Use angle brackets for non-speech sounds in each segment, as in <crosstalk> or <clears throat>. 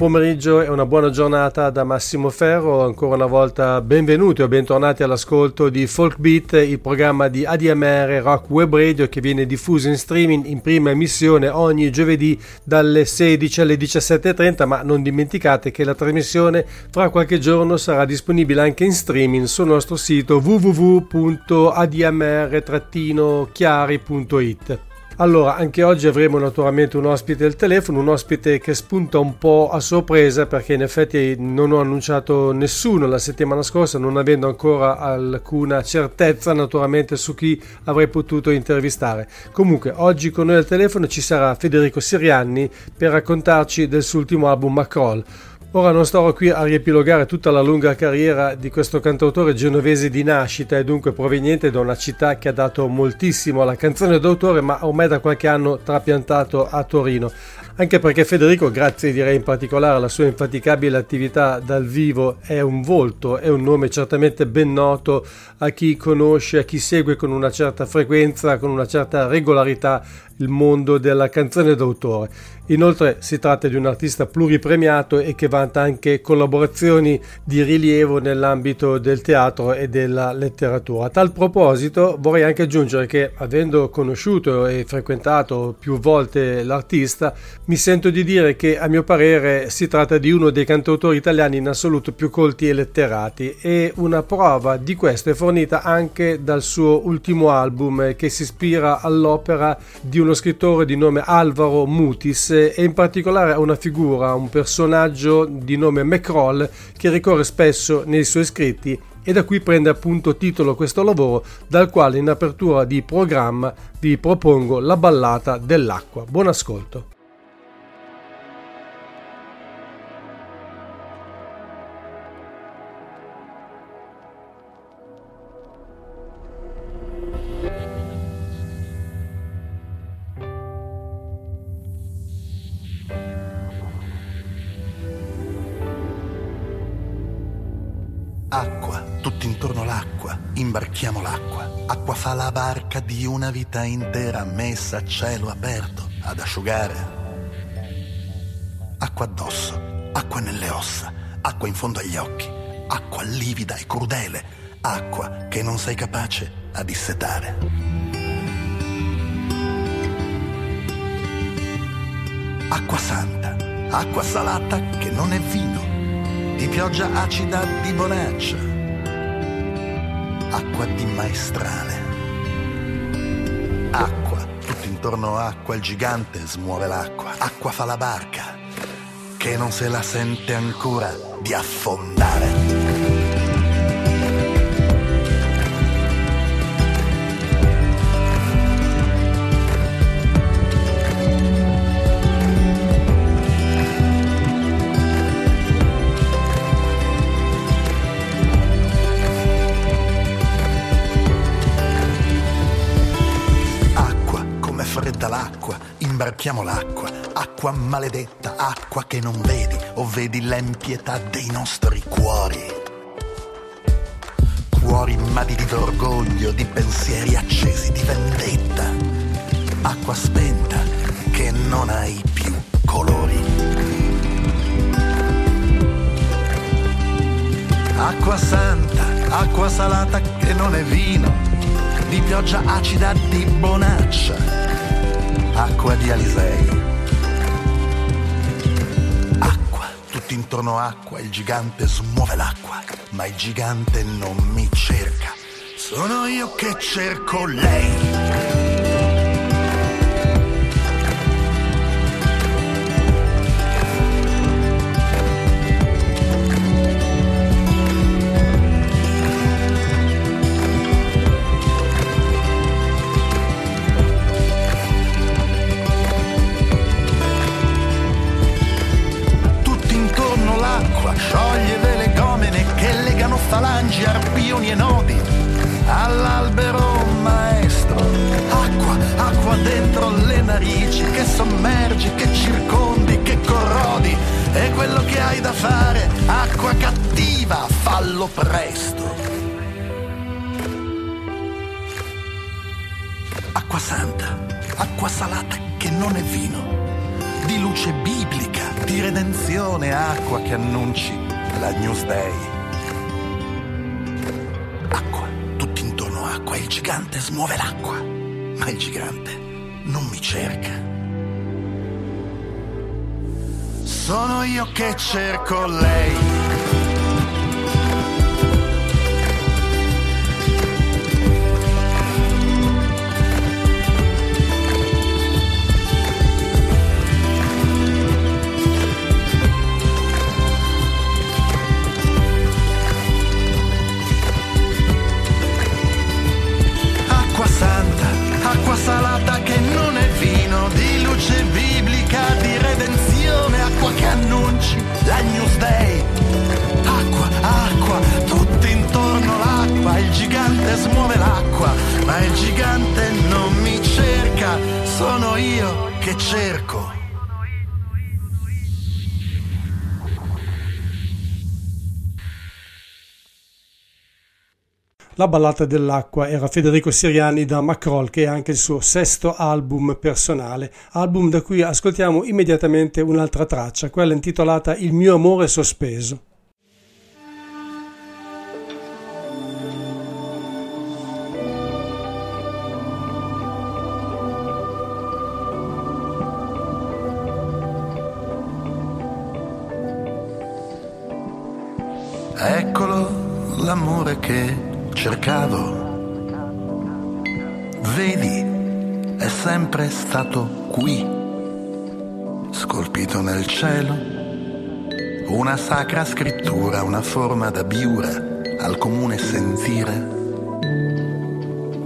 Pomeriggio e una buona giornata da Massimo Ferro. Ancora una volta benvenuti o bentornati all'ascolto di Folk Beat, il programma di ADMR Rock Web Radio che viene diffuso in streaming in prima emissione ogni giovedì dalle 16 alle 17.30. Ma non dimenticate che la trasmissione fra qualche giorno sarà disponibile anche in streaming sul nostro sito www.admr-chiari.it. Allora, anche oggi avremo naturalmente un ospite al telefono, un ospite che spunta un po' a sorpresa perché in effetti non ho annunciato nessuno la settimana scorsa, non avendo ancora alcuna certezza naturalmente su chi avrei potuto intervistare. Comunque, oggi con noi al telefono ci sarà Federico Sirianni per raccontarci del suo ultimo album Macroll Ora non starò qui a riepilogare tutta la lunga carriera di questo cantautore genovese di nascita e dunque proveniente da una città che ha dato moltissimo alla canzone d'autore ma ormai da qualche anno trapiantato a Torino. Anche perché Federico, grazie direi in particolare alla sua infaticabile attività dal vivo, è un volto, è un nome certamente ben noto a chi conosce, a chi segue con una certa frequenza, con una certa regolarità il mondo della canzone d'autore. Inoltre si tratta di un artista pluripremiato e che vanta anche collaborazioni di rilievo nell'ambito del teatro e della letteratura. A tal proposito vorrei anche aggiungere che avendo conosciuto e frequentato più volte l'artista, mi sento di dire che a mio parere si tratta di uno dei cantautori italiani in assoluto più colti e letterati e una prova di questo è fornita anche dal suo ultimo album che si ispira all'opera di uno scrittore di nome Alvaro Mutis e in particolare a una figura, un personaggio di nome McCroll che ricorre spesso nei suoi scritti e da cui prende appunto titolo questo lavoro dal quale in apertura di programma vi propongo la ballata dell'acqua. Buon ascolto. Barca di una vita intera messa a cielo aperto ad asciugare. Acqua addosso, acqua nelle ossa, acqua in fondo agli occhi, acqua livida e crudele, acqua che non sei capace a dissetare. Acqua santa, acqua salata che non è vino, di pioggia acida di bonaccia acqua di maestrale. Acqua, tutto intorno acqua, il gigante smuove l'acqua. Acqua fa la barca, che non se la sente ancora di affondare. Imbarchiamo l'acqua, acqua maledetta, acqua che non vedi o vedi l'empietà dei nostri cuori. Cuori madidi d'orgoglio, di pensieri accesi, di vendetta. Acqua spenta che non hai più colori. Acqua santa, acqua salata che non è vino, di pioggia acida di bonaccia acqua di Alisei. Acqua, tutto intorno acqua, il gigante smuove l'acqua, ma il gigante non mi cerca, sono io che cerco lei. Arpioni e nodi, all'albero maestro. Acqua, acqua dentro le narici, che sommergi, che circondi, che corrodi. E quello che hai da fare, acqua cattiva, fallo presto. Acqua santa, acqua salata che non è vino di luce biblica, di redenzione, acqua che annunci la Newsday. Acqua, gigante smuove l'acqua, ma il gigante non mi cerca. Sono io che cerco lei. Gigante smuove l'acqua, ma il gigante non mi cerca, sono io che cerco. La ballata dell'acqua era Federico Siriani da Macroll che è anche il suo sesto album personale, album da cui ascoltiamo immediatamente un'altra traccia, quella intitolata Il mio amore sospeso. Cercavo. Vedi, è sempre stato qui, scolpito nel cielo, una sacra scrittura, una forma da biura al comune sentire.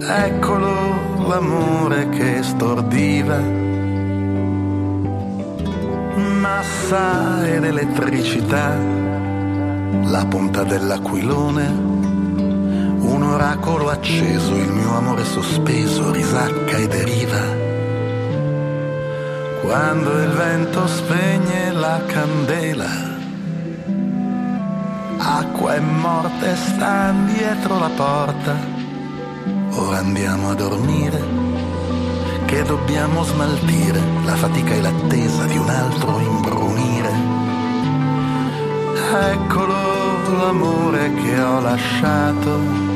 Eccolo l'amore che stordiva, massa ed elettricità, la punta dell'aquilone un oracolo acceso, il mio amore sospeso risacca e deriva. Quando il vento spegne la candela, acqua e morte stanno dietro la porta. Ora andiamo a dormire, che dobbiamo smaltire la fatica e l'attesa di un altro imbrunire. Eccolo l'amore che ho lasciato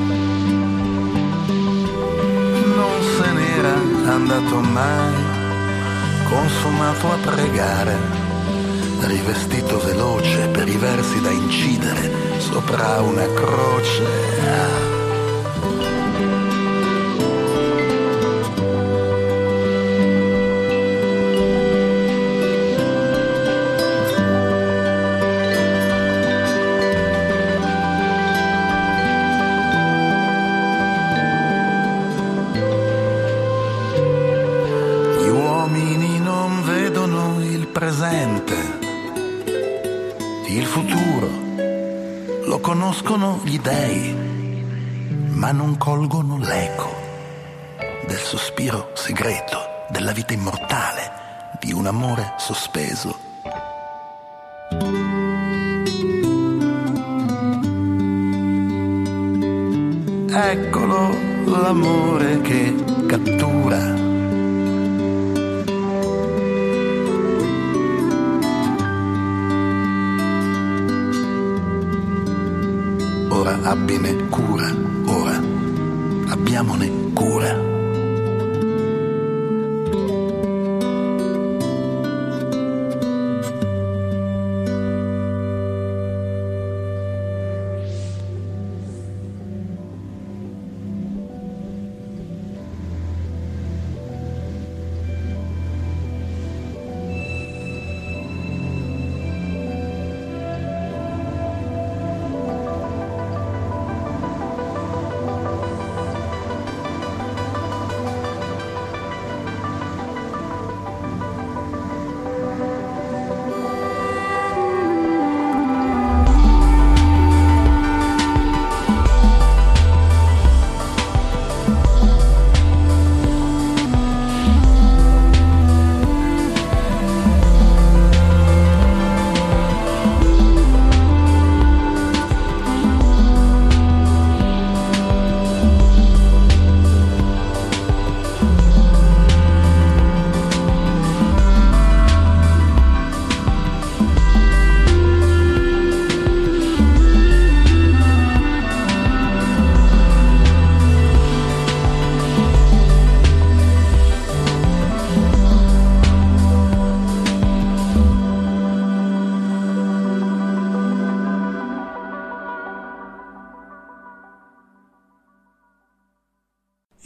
andato mai, consumato a pregare, rivestito veloce per i versi da incidere sopra una croce. Ah. Ma non colgono l'eco del sospiro segreto, della vita immortale, di un amore sospeso. Eccolo l'amore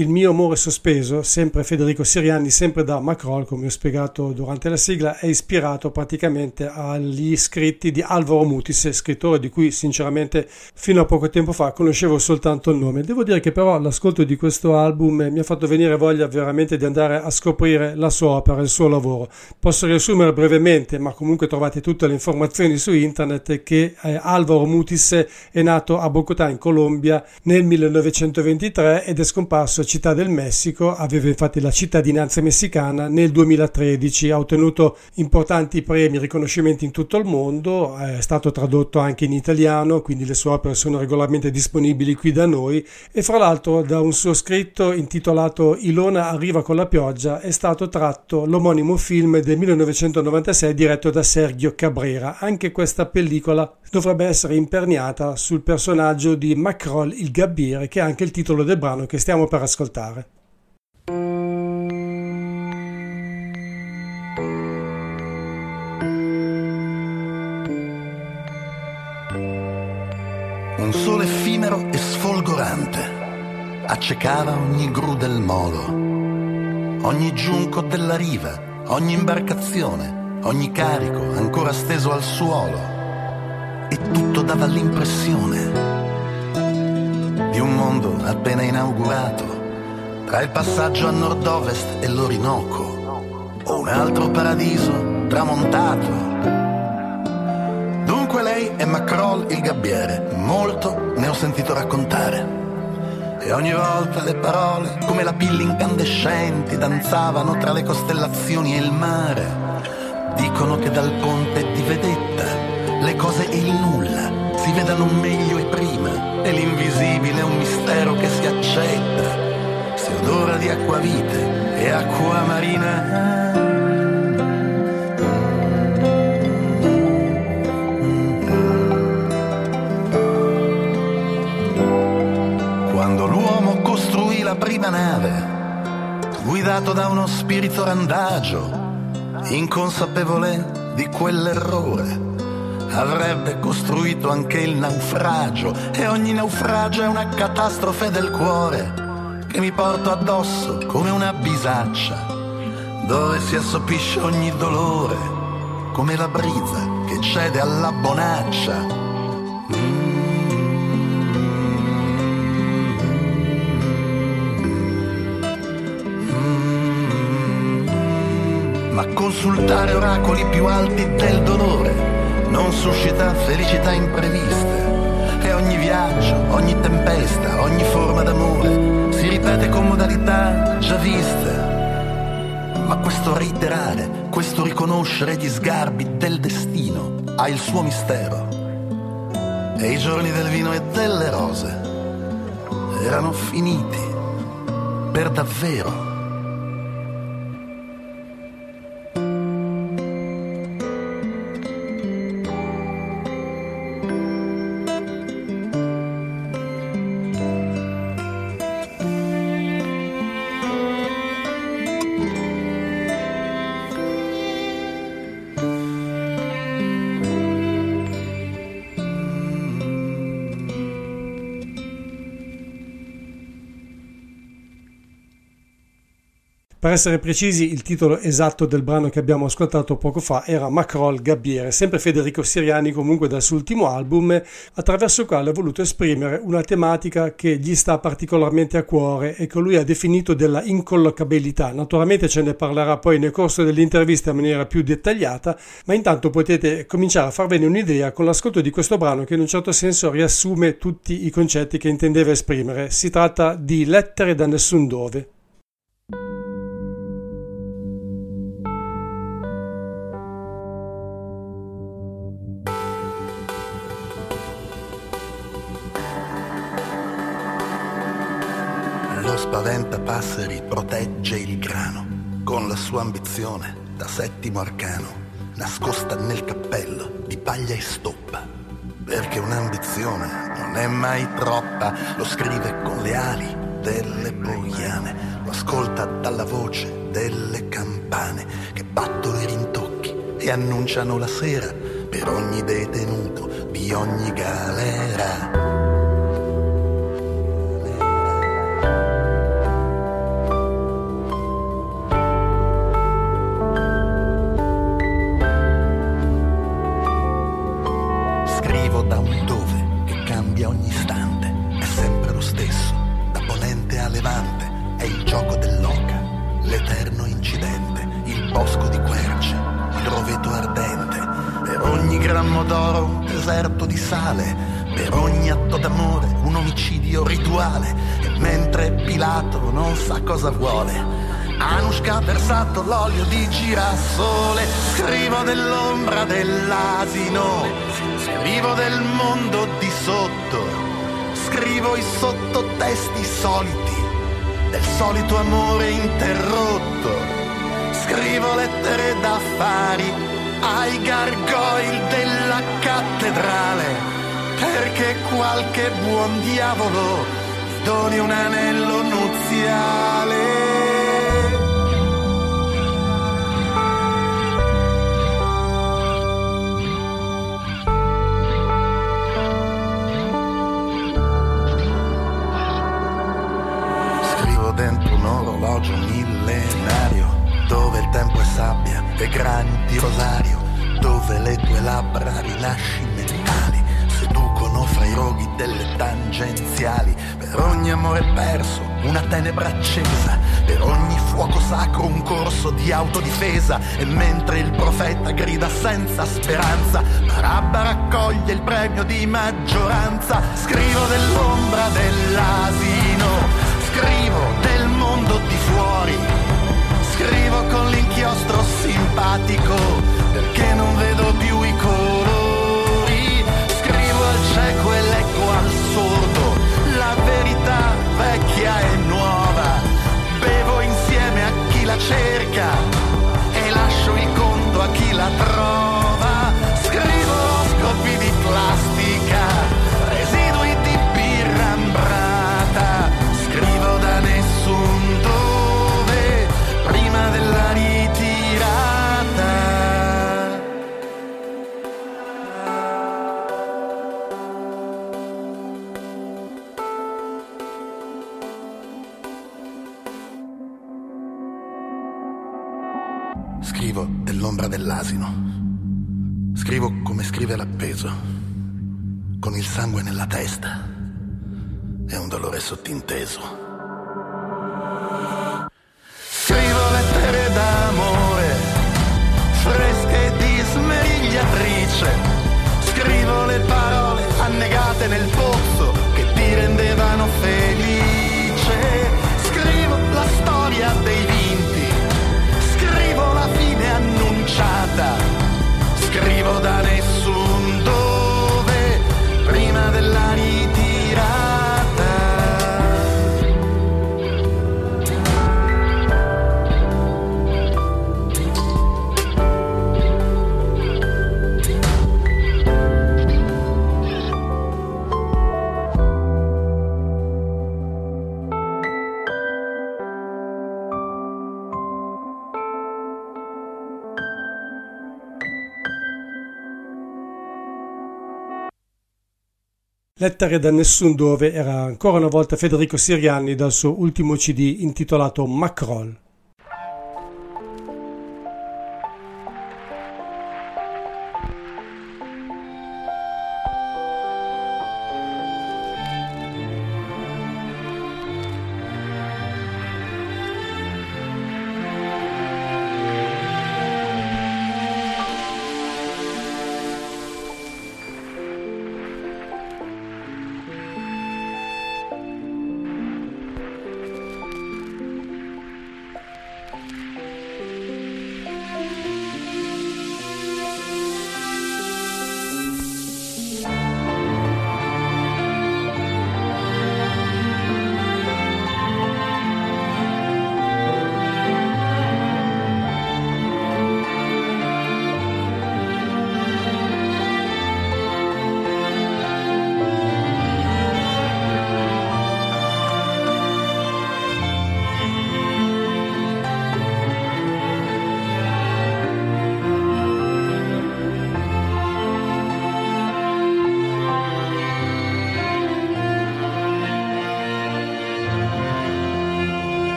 Il mio amore sospeso, sempre Federico Siriani, sempre da Macron, come ho spiegato durante la sigla, è ispirato praticamente agli scritti di Alvaro Mutis, scrittore di cui sinceramente fino a poco tempo fa conoscevo soltanto il nome. Devo dire che però l'ascolto di questo album mi ha fatto venire voglia veramente di andare a scoprire la sua opera, il suo lavoro. Posso riassumere brevemente, ma comunque trovate tutte le informazioni su internet, che eh, Alvaro Mutis è nato a Bogotà in Colombia nel 1923 ed è scomparso Città del Messico, aveva infatti la cittadinanza messicana, nel 2013 ha ottenuto importanti premi e riconoscimenti in tutto il mondo, è stato tradotto anche in italiano, quindi le sue opere sono regolarmente disponibili qui da noi e fra l'altro da un suo scritto intitolato Ilona arriva con la pioggia è stato tratto l'omonimo film del 1996 diretto da Sergio Cabrera. Anche questa pellicola dovrebbe essere imperniata sul personaggio di Macrol il Gabbiere, che è anche il titolo del brano che stiamo per ascoltare. Un sole effimero e sfolgorante accecava ogni gru del molo, ogni giunco della riva, ogni imbarcazione, ogni carico ancora steso al suolo. E tutto dava l'impressione di un mondo appena inaugurato tra il passaggio a nord-ovest e l'Orinoco o un altro paradiso tramontato. Dunque lei è Macrol il gabbiere, molto ne ho sentito raccontare. E ogni volta le parole, come la pille incandescenti, danzavano tra le costellazioni e il mare. Dicono che dal ponte di vedetta le cose e il nulla si vedano meglio e prima, e l'invisibile è un mistero che si accetta, si odora di acquavite e acqua marina. Quando l'uomo costruì la prima nave, guidato da uno spirito randagio, inconsapevole di quell'errore avrebbe costruito anche il naufragio e ogni naufragio è una catastrofe del cuore che mi porto addosso come una bisaccia dove si assopisce ogni dolore come la brisa che cede alla bonaccia. Ma consultare oracoli più alti del dolore non suscita felicità impreviste. E ogni viaggio, ogni tempesta, ogni forma d'amore ripete con modalità già viste. Ma questo reiterare, questo riconoscere gli sgarbi del destino ha il suo mistero. E i giorni del vino e delle rose erano finiti per davvero. Per essere precisi, il titolo esatto del brano che abbiamo ascoltato poco fa era Macrol Gabbiere, sempre Federico Siriani comunque dal suo ultimo album, attraverso il quale ha voluto esprimere una tematica che gli sta particolarmente a cuore e che lui ha definito della incollocabilità. Naturalmente ce ne parlerà poi nel corso dell'intervista in maniera più dettagliata, ma intanto potete cominciare a farvene un'idea con l'ascolto di questo brano che in un certo senso riassume tutti i concetti che intendeva esprimere. Si tratta di Lettere da nessun dove. Spaventa passeri protegge il grano. Con la sua ambizione da settimo arcano nascosta nel cappello di paglia e stoppa. Perché un'ambizione non è mai troppa lo scrive con le ali delle boiane lo ascolta dalla voce delle campane che battono i rintocchi e annunciano la sera per ogni detenuto di ogni galera da un dove che cambia ogni istante, è sempre lo stesso, da ponente a levante, è il gioco dell'oca, l'eterno incidente, il bosco di querce, il roveto ardente, per ogni grammo d'oro un deserto di sale, per ogni atto d'amore un omicidio rituale, e mentre Pilato non sa cosa vuole, Anushka ha versato l'olio di girasole, scrivo nell'ombra dell'asino scrivo del mondo di sotto, scrivo i sottotesti soliti, del solito amore interrotto, scrivo lettere d'affari ai gargoyle della cattedrale, perché qualche buon diavolo mi doni un anello nuziale. Un orologio millenario, dove il tempo è sabbia e grandi rosario, dove le tue labbra rinascimentali seducono fra i roghi delle tangenziali, per ogni amore perso una tenebra accesa, per ogni fuoco sacro un corso di autodifesa, e mentre il profeta grida senza speranza, Barabba raccoglie il premio di maggioranza, scrivo dell'ombra dell'asino Scrivo del scrivo con l'inchiostro simpatico, perché non vedo più i colori. Scrivo al cieco e leggo al sordo, la verità vecchia e nuova. Bevo insieme a chi la cerca dell'asino. Scrivo come scrive l'appeso, con il sangue nella testa e un dolore sottinteso. Scrivo lettere d'amore, fresche di smerigliatrice. Scrivo le parole annegate nel pozzo che ti rendevano felice. Lettere da nessun dove era ancora una volta Federico Sirianni dal suo ultimo CD intitolato Macroll.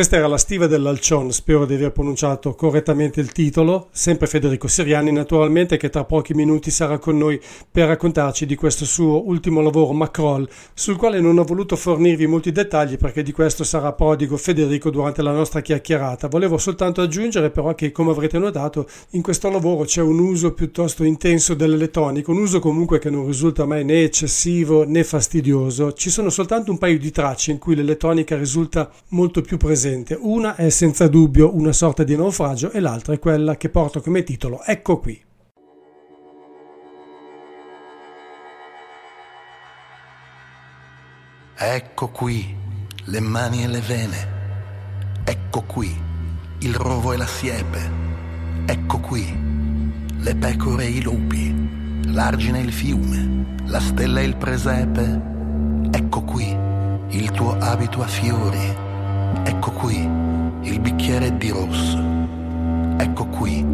Questa era la stiva dell'Alcion, spero di aver pronunciato correttamente il titolo, sempre Federico Siriani naturalmente che tra pochi minuti sarà con noi per raccontarci di questo suo ultimo lavoro Macroll, sul quale non ho voluto fornirvi molti dettagli perché di questo sarà prodigo Federico durante la nostra chiacchierata. Volevo soltanto aggiungere però che come avrete notato in questo lavoro c'è un uso piuttosto intenso dell'elettronica, un uso comunque che non risulta mai né eccessivo né fastidioso, ci sono soltanto un paio di tracce in cui l'elettronica risulta molto più presente presente. Una è senza dubbio una sorta di naufragio e l'altra è quella che porto come titolo Ecco qui. Ecco qui le mani e le vene. Ecco qui il rovo e la siepe. Ecco qui le pecore e i lupi, l'argine e il fiume, la stella e il presepe. Ecco qui il tuo abito a fiori Ecco qui il bicchiere di rosso. Ecco qui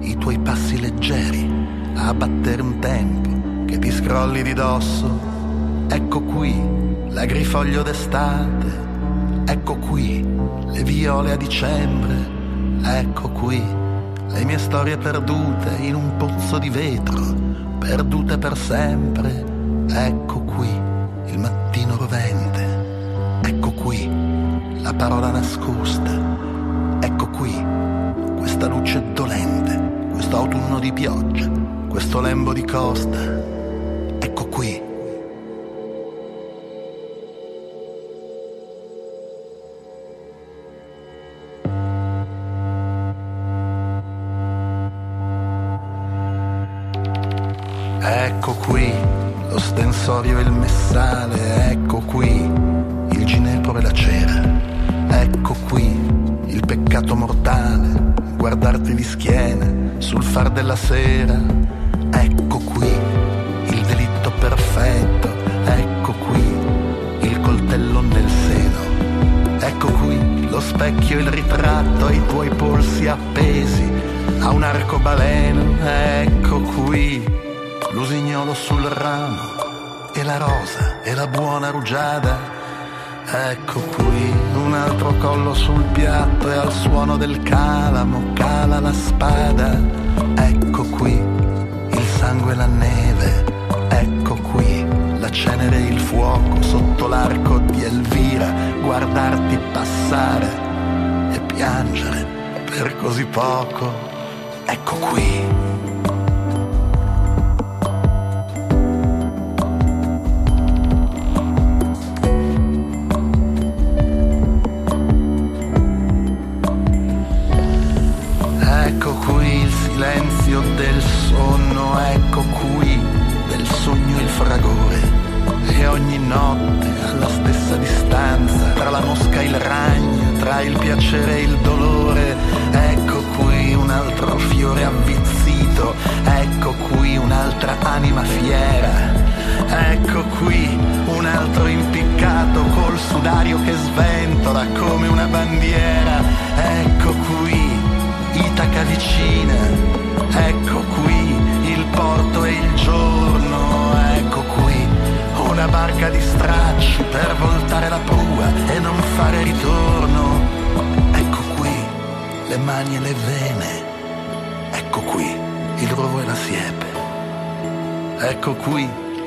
i tuoi passi leggeri a battere un tempo che ti scrolli di dosso. Ecco qui l'agrifoglio d'estate. Ecco qui le viole a dicembre. Ecco qui le mie storie perdute in un pozzo di vetro, perdute per sempre. Ecco qui il mattino rovente. La parola nascosta. Ecco qui, questa luce dolente, questo autunno di pioggia, questo lembo di costa.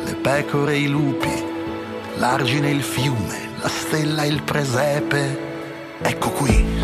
Le pecore e i lupi, l'argine e il fiume, la stella e il presepe, ecco qui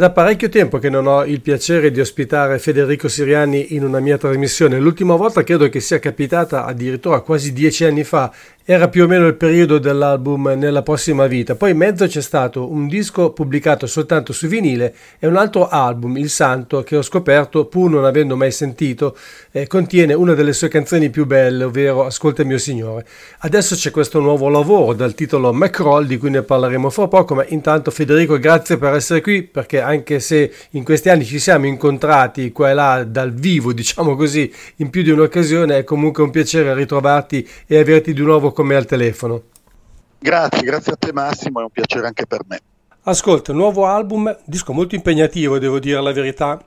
da parecchio tempo che non ho il piacere di ospitare Federico Siriani in una mia trasmissione. L'ultima volta credo che sia capitata addirittura quasi dieci anni fa era più o meno il periodo dell'album Nella prossima vita. Poi in mezzo c'è stato un disco pubblicato soltanto su vinile e un altro album, Il Santo, che ho scoperto pur non avendo mai sentito, eh, contiene una delle sue canzoni più belle, ovvero Ascolta mio Signore. Adesso c'è questo nuovo lavoro dal titolo Macroll, di cui ne parleremo fra poco, ma intanto Federico grazie per essere qui, perché anche se in questi anni ci siamo incontrati qua e là dal vivo, diciamo così, in più di un'occasione, è comunque un piacere ritrovarti e averti di nuovo con me al telefono. Grazie, grazie a te Massimo, è un piacere anche per me. Ascolta, nuovo album, disco molto impegnativo, devo dire la verità.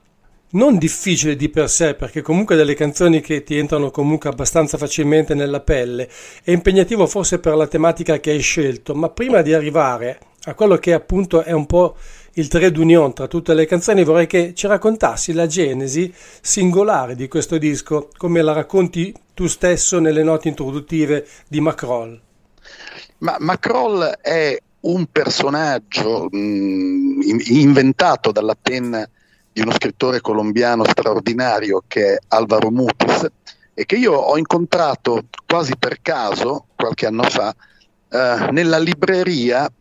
Non difficile di per sé, perché comunque delle canzoni che ti entrano comunque abbastanza facilmente nella pelle. È impegnativo forse per la tematica che hai scelto, ma prima di arrivare a quello che appunto è un po' il trade union tra tutte le canzoni, vorrei che ci raccontassi la genesi singolare di questo disco, come la racconti tu stesso nelle note introduttive di Macroll. Ma Macroll è un personaggio mh, mm, inventato dalla penna di uno scrittore colombiano straordinario che è Alvaro Mutis e che io ho incontrato quasi per caso qualche anno fa eh, nella libreria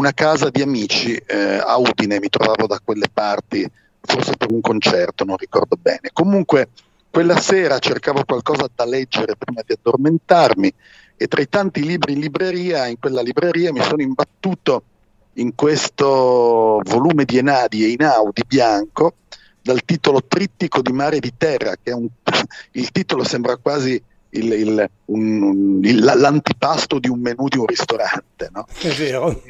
una casa di amici eh, a Udine, mi trovavo da quelle parti, forse per un concerto, non ricordo bene. Comunque quella sera cercavo qualcosa da leggere prima di addormentarmi e tra i tanti libri in libreria, in quella libreria mi sono imbattuto in questo volume di Enadi e Inaudi bianco dal titolo Trittico di mare e di terra, che un, <laughs> il titolo sembra quasi il, il, un, il, l'antipasto di un menù di un ristorante. No? È vero. <laughs>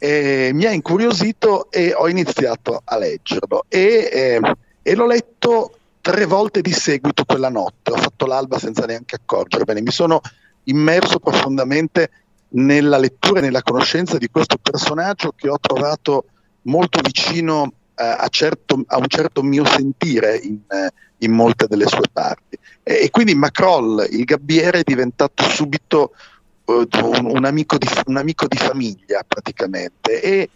E, e, mi ha incuriosito e ho iniziato a leggerlo e, e, e, l'ho letto tre volte di seguito quella notte, ho fatto l'alba senza neanche accorgermene, mi sono immerso profondamente nella lettura e nella conoscenza di questo personaggio che ho trovato molto vicino eh, a, certo, a, un certo mio sentire in, eh, in molte delle sue parti. E, e, quindi Macroll, il gabbiere, è diventato subito uh, un, un, amico di, un, amico di, famiglia praticamente e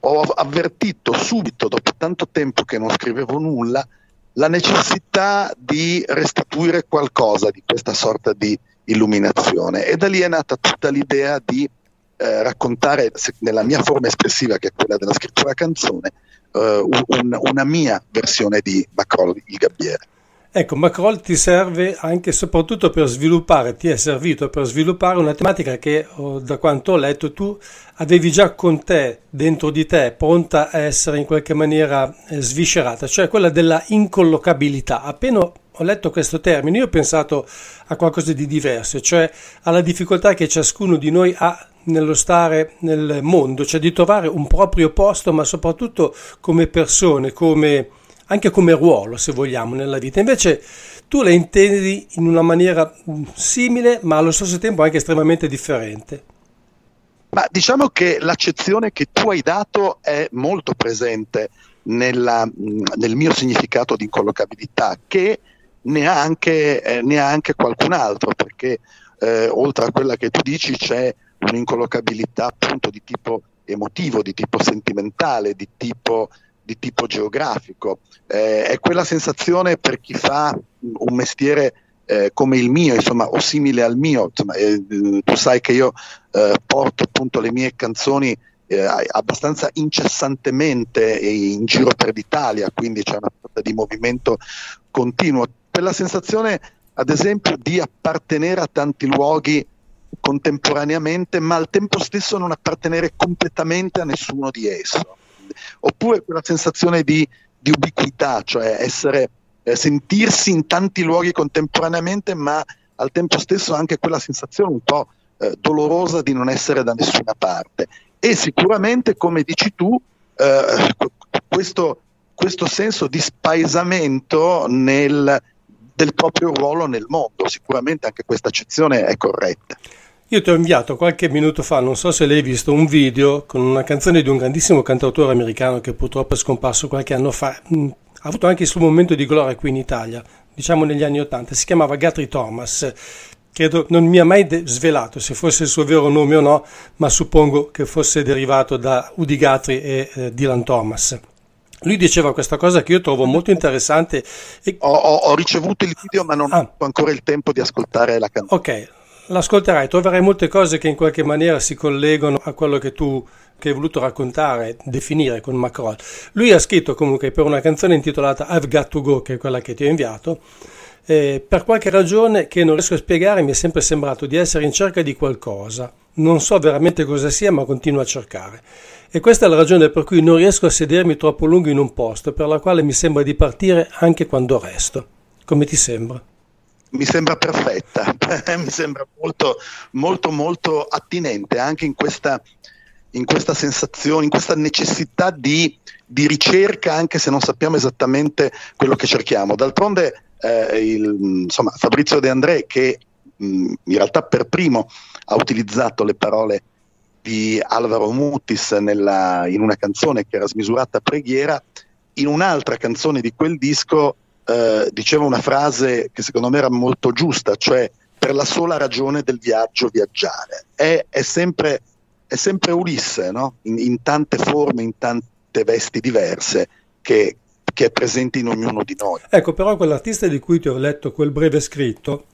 ho avvertito subito, dopo tanto tempo che non scrivevo nulla, la necessità di restituire qualcosa di questa sorta di illuminazione e da lì è nata tutta l'idea di eh, raccontare nella mia forma espressiva, che è quella della scrittura canzone, un, una mia versione di Macroll il Gabbiere. Ecco, Macroll ti serve anche e soprattutto per sviluppare, ti è servito per sviluppare una tematica che, oh, da quanto ho letto, tu avevi già con te, dentro di te, pronta a essere in qualche maniera eh, sviscerata, cioè quella della incollocabilità. Appena ho letto questo termine, io ho pensato a qualcosa di diverso, cioè alla difficoltà che ciascuno di noi ha nello stare nel mondo, cioè di trovare un proprio posto, ma soprattutto come persone, come, anche come ruolo, se vogliamo, nella vita. Invece tu la intendi in una maniera mm, simile, ma allo stesso tempo anche estremamente differente. Ma diciamo che l'accezione che tu hai dato è molto presente nella, mm, nel mio significato di incollocabilità, che ne ha anche, eh, ne ha anche qualcun altro, perché eh, oltre a quella che tu dici c'è un'incollocabilità appunto di tipo emotivo, di tipo sentimentale, di tipo, di tipo geografico. Eh, è quella sensazione per chi fa un mestiere eh, come il mio, insomma, o simile al mio. Insomma, eh, tu sai che io eh, porto appunto le mie canzoni eh, abbastanza incessantemente in giro per l'Italia, quindi c'è una sorta di movimento continuo. Quella sensazione, ad esempio, di appartenere a tanti luoghi contemporaneamente, ma al tempo stesso non appartenere completamente a nessuno di esso. Oppure quella sensazione di, di ubiquità, cioè essere, eh, sentirsi in tanti luoghi contemporaneamente, ma al tempo stesso anche quella sensazione un po' eh, dolorosa di non essere da nessuna parte. E sicuramente, come dici tu, eh, questo, questo senso di spaesamento nel, del proprio ruolo nel mondo. Sicuramente anche questa accezione è corretta. Io ti ho inviato qualche minuto fa, non so se l'hai visto, un video con una canzone di un grandissimo cantautore americano che purtroppo è scomparso qualche anno fa. Mm, ha avuto anche il suo momento di gloria qui in Italia, diciamo negli anni Ottanta. Si chiamava Guthrie Thomas. Credo non mi ha mai de- svelato se fosse il suo vero nome o no, ma suppongo che fosse derivato da Udi Guthrie e eh, Dylan Thomas. Lui diceva questa cosa che io trovo molto interessante. E... Ho, ho, ho, ricevuto il video, ma non ah. ho ancora il tempo di ascoltare la canzone. Ok, l'ascolterai, troverai molte cose che in qualche maniera si collegano a quello che tu che hai voluto raccontare, definire con Macron. Lui ha scritto comunque per una canzone intitolata I've Got to Go, che è quella che ti ho inviato, eh, per qualche ragione che non riesco a spiegare mi è sempre sembrato di essere in cerca di qualcosa. Non so veramente cosa sia, ma continuo a cercare. E questa è la ragione per cui non riesco a sedermi troppo lungo in un posto, per la quale mi sembra di partire anche quando resto. Come ti sembra? Mi sembra perfetta, <laughs> mi sembra molto, molto, molto attinente anche in questa, in questa sensazione, in questa necessità di, di, ricerca, anche se non sappiamo esattamente quello che cerchiamo. D'altronde, eh, il, insomma, Fabrizio De André, che mh, in realtà per primo ha utilizzato le parole di Alvaro Mutis nella, in una canzone che era smisurata preghiera, in un'altra canzone di quel disco eh, diceva una frase che secondo me era molto giusta, cioè per la sola ragione del viaggio viaggiare. È, è, sempre, è sempre, Ulisse, no? in, in, tante forme, in tante vesti diverse, che, che è presente in ognuno di noi. Ecco, però quell'artista di cui ti ho letto quel breve scritto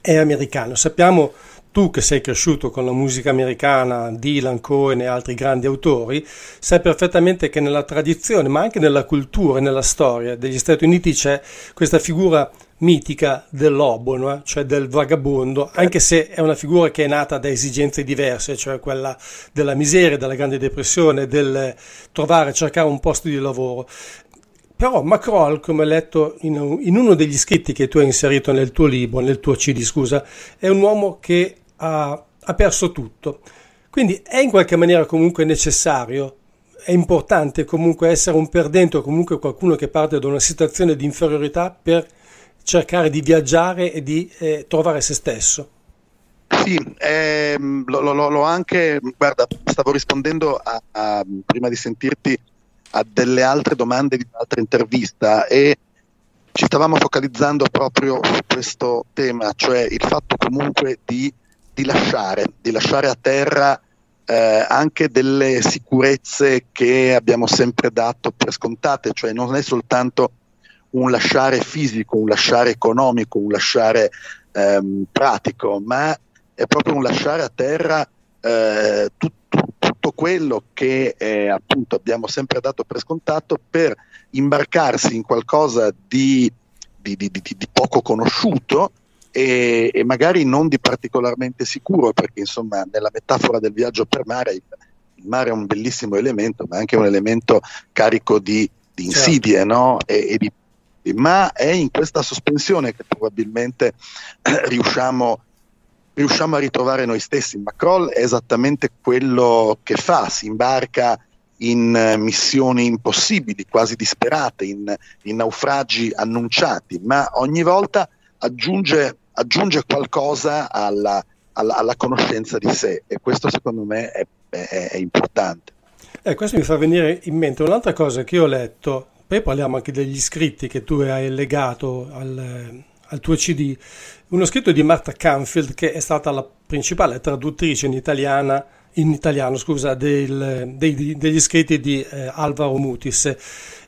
è americano. Sappiamo tu che sei cresciuto con la musica americana, Dylan, Cohen e altri grandi autori, sai perfettamente che nella tradizione, ma anche nella cultura e nella storia degli Stati Uniti c'è questa figura mitica del lobo, no? cioè del vagabondo, anche se è una figura che è nata da esigenze diverse, cioè quella della miseria, della grande depressione, del trovare, cercare un posto di lavoro. Però Macroll, come ho letto in, uno degli scritti che tu hai inserito nel tuo libro, nel tuo CD, scusa, è un uomo che ha, ha perso tutto. Quindi è in qualche maniera comunque necessario, è importante comunque essere un perdente o comunque qualcuno che parte da una situazione di inferiorità per cercare di viaggiare e di eh, trovare se stesso. Sì, ehm, l'ho anche, guarda, stavo rispondendo a, a, prima di sentirti a delle altre domande di un'altra intervista e ci stavamo focalizzando proprio su questo tema, cioè il fatto comunque di di lasciare, di lasciare a terra eh, anche delle sicurezze che abbiamo sempre dato per scontate, cioè non è soltanto un lasciare fisico, un lasciare economico, un lasciare ehm, pratico, ma è proprio un lasciare a terra eh, tutto, tutto, quello che eh, appunto abbiamo sempre dato per scontato per imbarcarsi in qualcosa di, di, di, di poco conosciuto e, e, magari non di particolarmente sicuro, perché insomma nella metafora del viaggio per mare il, il mare è un bellissimo elemento, ma anche un elemento carico di, di insidie, certo. no? e, e di, ma è in questa sospensione che probabilmente eh, <clears throat> riusciamo, riusciamo, a ritrovare noi stessi. Macroll è esattamente quello che fa, si imbarca in missioni impossibili, quasi disperate, in, in naufragi annunciati, ma ogni volta aggiunge aggiunge qualcosa alla, alla, alla, conoscenza di sé e questo secondo me è, è, è importante. Eh, questo mi fa venire in mente un'altra cosa che io ho letto, poi parliamo anche degli scritti che tu hai legato al, al tuo CD, uno scritto di Marta Canfield che è stata la principale traduttrice in italiana in italiano, scusa, del, dei, degli scritti di eh, Alvaro Mutis.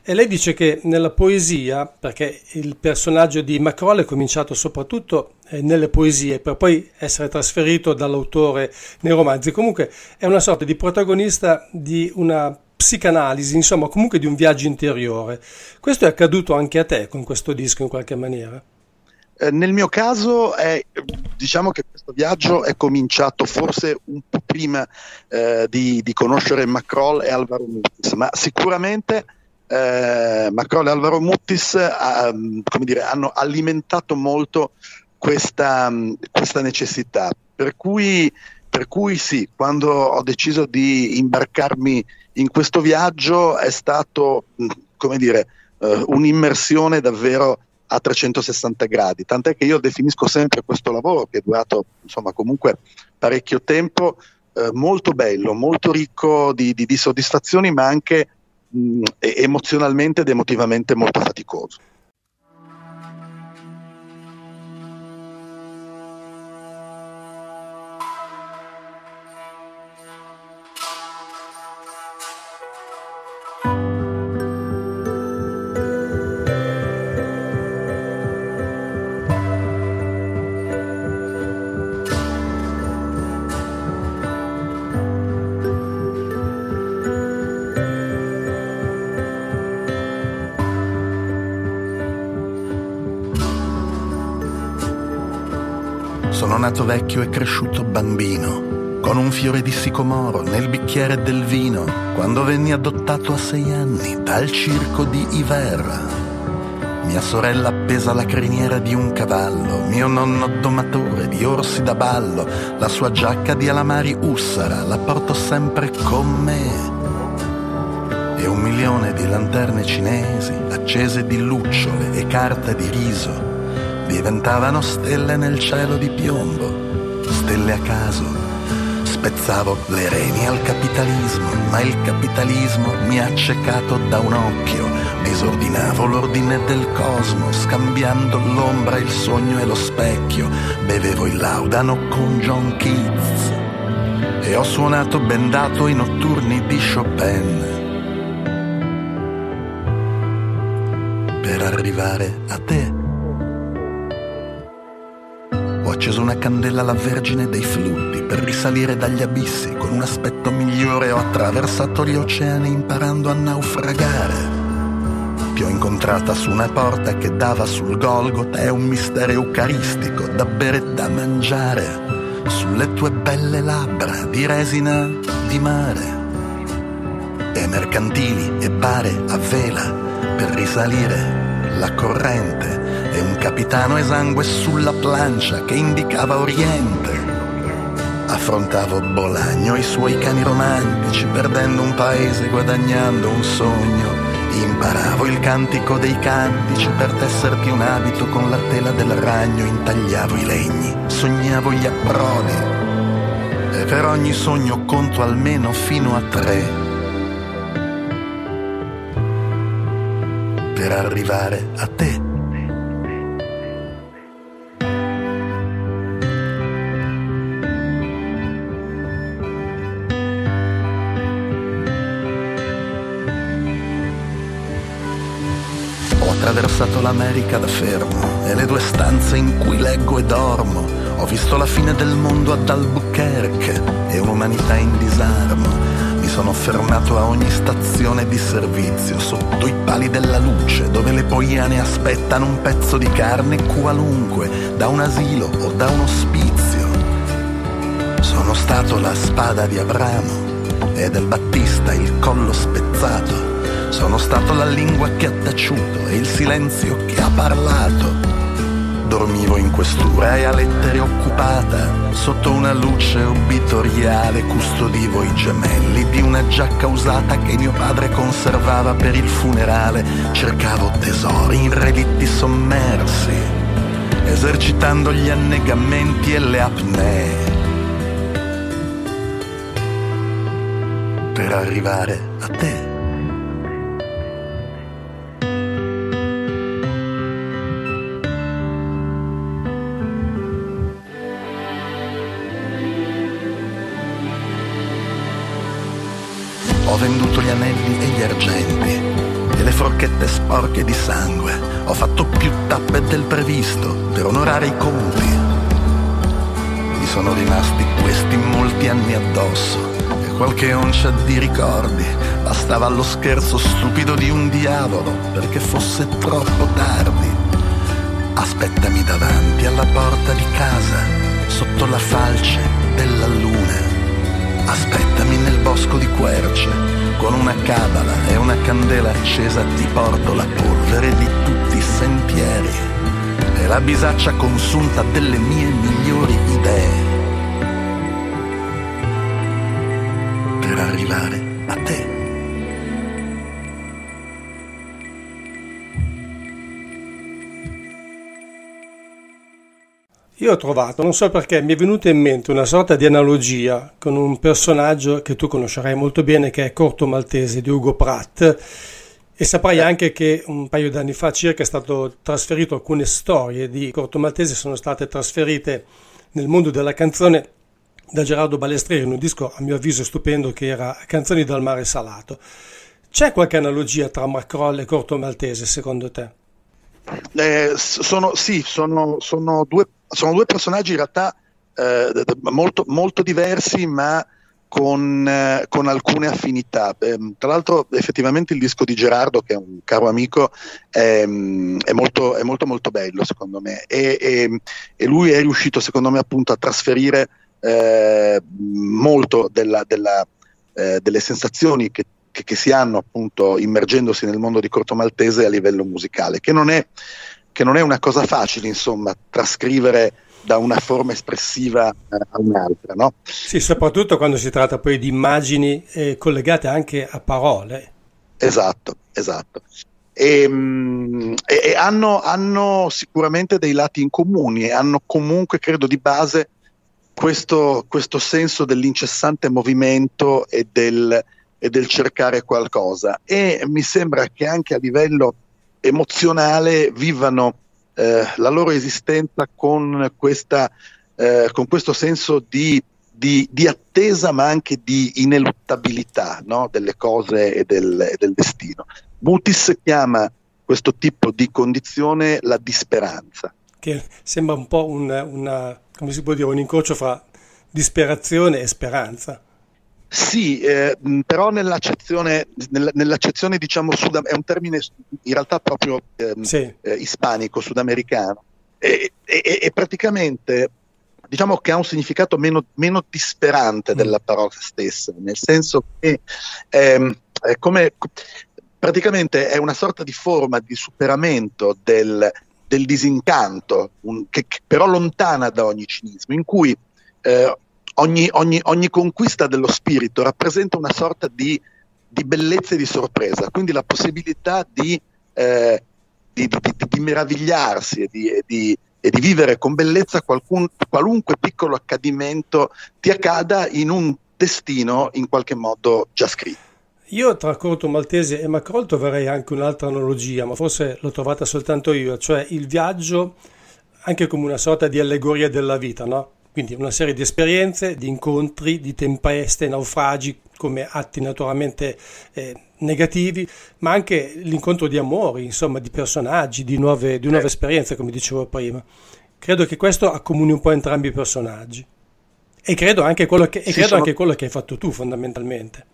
E lei dice che nella poesia, perché il personaggio di Macroll è cominciato soprattutto eh, nelle poesie, per poi essere trasferito dall'autore nei romanzi, comunque è una sorta di protagonista di una psicanalisi, insomma, comunque di un viaggio interiore. Questo è accaduto anche a te con questo disco in qualche maniera? Eh, nel mio caso è, diciamo che questo viaggio è cominciato forse un po' prima eh, di, di, conoscere Macroll e Alvaro Mutis, ma sicuramente eh, Macroll e Alvaro Mutis ha, dire, hanno alimentato molto questa, questa necessità. Per cui, per cui sì, quando ho deciso di imbarcarmi in questo viaggio è stato, come dire, uh, un'immersione davvero a 360 gradi, tant'è che io definisco sempre questo lavoro che è durato insomma comunque parecchio tempo, eh, molto bello, molto ricco di, di, di soddisfazioni ma anche mh, emozionalmente ed emotivamente molto faticoso. Nato vecchio e cresciuto bambino, con un fiore di sicomoro nel bicchiere del vino, quando venni adottato a sei anni dal circo di Iverra. Mia sorella appesa alla criniera di un cavallo, mio nonno domatore di orsi da ballo, la sua giacca di alamari ussara la porto sempre con me. E un milione di lanterne cinesi, accese di lucciole e carta di riso, diventavano stelle nel cielo di piombo, stelle a caso. Spezzavo le reni al capitalismo, ma il capitalismo mi ha accecato da un occhio Disordinavo l'ordine del cosmo, scambiando l'ombra, il sogno e lo specchio. Bevevo il laudano con John Keats e ho suonato bendato i notturni di Chopin. Per arrivare a te. Acceso una candela alla Vergine dei Flutti per risalire dagli abissi con un aspetto migliore. Ho attraversato gli oceani imparando a naufragare ti ho incontrata su una porta che dava sul Golgotha, è un mistero eucaristico da bere e da mangiare, sulle tue belle labbra di resina di mare. E mercantili e bare a vela per risalire la corrente e un capitano esangue sulla plancia che indicava Oriente. Affrontavo Bolagno e i suoi cani romantici, perdendo un paese, guadagnando un sogno Imparavo il cantico dei cantici per tesserti un abito con la tela del ragno, intagliavo i legni, sognavo gli approdi e per ogni sogno conto almeno fino a tre per arrivare a te. Attraversato l'America da fermo e le due stanze in cui leggo e dormo. Ho visto la fine del mondo ad Albuquerque e un'umanità in disarmo. Mi sono fermato a ogni stazione di servizio, sotto i pali della luce, dove le poiane aspettano un pezzo di carne qualunque, da un asilo o da un ospizio. Sono stato la spada di Abramo e del Battista il collo spezzato sono stato la lingua che ha taciuto e il silenzio che ha parlato. Dormivo in questura e a lettere occupata, sotto una luce obitoriale custodivo i gemelli di una giacca usata che mio padre conservava per il funerale. Cercavo tesori in relitti sommersi, esercitando gli annegamenti e le apnee. Per arrivare a te. Venduto gli anelli e gli argenti e le forchette sporche di sangue. Ho fatto più tappe del previsto per onorare i conti. Mi sono rimasti questi molti anni addosso e qualche oncia di ricordi. Bastava lo scherzo stupido di un diavolo perché fosse troppo tardi. Aspettami davanti alla porta di casa, sotto la falce della luna. Aspettami nel bosco di querce, con una cabala e una candela accesa ti porto la polvere di tutti i sentieri e la bisaccia consunta delle mie migliori idee. Per arrivare Io ho trovato, non so perché, mi è venuta in mente una sorta di analogia con un personaggio che tu conoscerai molto bene, che è Corto Maltese di Ugo Pratt. E saprai anche che un paio di anni fa circa è stato trasferito, alcune storie di Corto Maltese sono state trasferite nel mondo della canzone da Gerardo Balestrieri in un disco a mio avviso stupendo che era Canzoni dal mare salato. C'è qualche analogia tra Macroll e Corto Maltese secondo te? Eh, sono, sì, sono, sono, due, sono, due, personaggi in realtà eh, molto, molto, diversi, ma con, eh, con, alcune affinità. Eh, tra l'altro effettivamente il disco di Gerardo, che è un caro amico, è, è, molto, è molto, molto bello secondo me e, e, e, lui è riuscito secondo me appunto a trasferire eh, molto della, della, eh, delle sensazioni che, che, che, si hanno appunto immergendosi nel mondo di Corto Maltese a livello musicale, che non è, che non è una cosa facile insomma trascrivere da una forma espressiva a un'altra. No? Sì, soprattutto quando si tratta poi di immagini eh, collegate anche a parole. Esatto, esatto. E, mm, e, e hanno, hanno, sicuramente dei lati in comuni e hanno comunque, credo, di base questo, questo senso dell'incessante movimento e del, e del cercare qualcosa. E mi sembra che anche a livello emozionale vivano eh, la loro esistenza con, questa, eh, con questo senso di, di, di, attesa ma anche di ineluttabilità no? delle cose e del, del destino. Mutis chiama questo tipo di condizione la disperanza. Che sembra un po' un, una, come si può dire, un incrocio fra disperazione e speranza. Sì, eh, però nell'accezione, nell'accezione diciamo, sud- è un termine in realtà proprio ehm, sì. eh, ispanico, sudamericano, e, e, e, praticamente diciamo che ha un significato meno, meno disperante mm. della parola stessa, nel senso che ehm, è come, praticamente è una sorta di forma di superamento del, del disincanto, un, che, che però lontana da ogni cinismo, in cui eh, ogni, ogni, ogni, conquista dello spirito rappresenta una sorta di, di, bellezza e di sorpresa, quindi la possibilità di, eh, di, di meravigliarsi e, di, e di, vivere con bellezza qualcun, qualunque piccolo accadimento ti accada in un destino in qualche modo già scritto. Io tra Corto Maltese e Macrol troverei anche un'altra analogia, ma forse l'ho trovata soltanto io, cioè il viaggio anche come una sorta di allegoria della vita, no? Quindi una serie di esperienze, di incontri, di tempeste, naufragi come atti naturalmente eh, negativi, ma anche l'incontro di amori, insomma, di personaggi, di nuove, di nuove esperienze, come dicevo prima. Credo che questo accomuni un po' entrambi i personaggi. E credo anche quello che, credo sono... anche quello che hai fatto tu, fondamentalmente.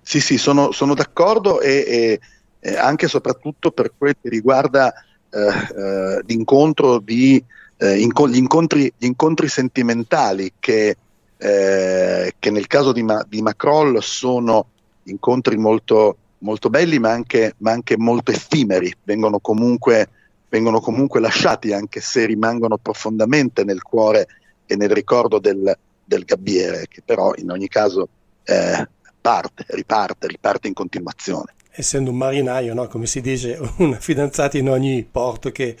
Sì, sì, sono, sono d'accordo e, e, e, anche e soprattutto per quel che riguarda eh, eh, l'incontro di eh, inco- gli, incontri, gli, incontri, sentimentali che, eh, che nel caso di, Ma- di, Macroll sono incontri molto, molto belli ma anche, ma anche, molto effimeri, vengono comunque, vengono comunque, lasciati anche se rimangono profondamente nel cuore e nel ricordo del, del gabbiere che però in ogni caso eh, parte, riparte, riparte in continuazione essendo un marinaio, no? come si dice, <laughs> un fidanzato in ogni porto che,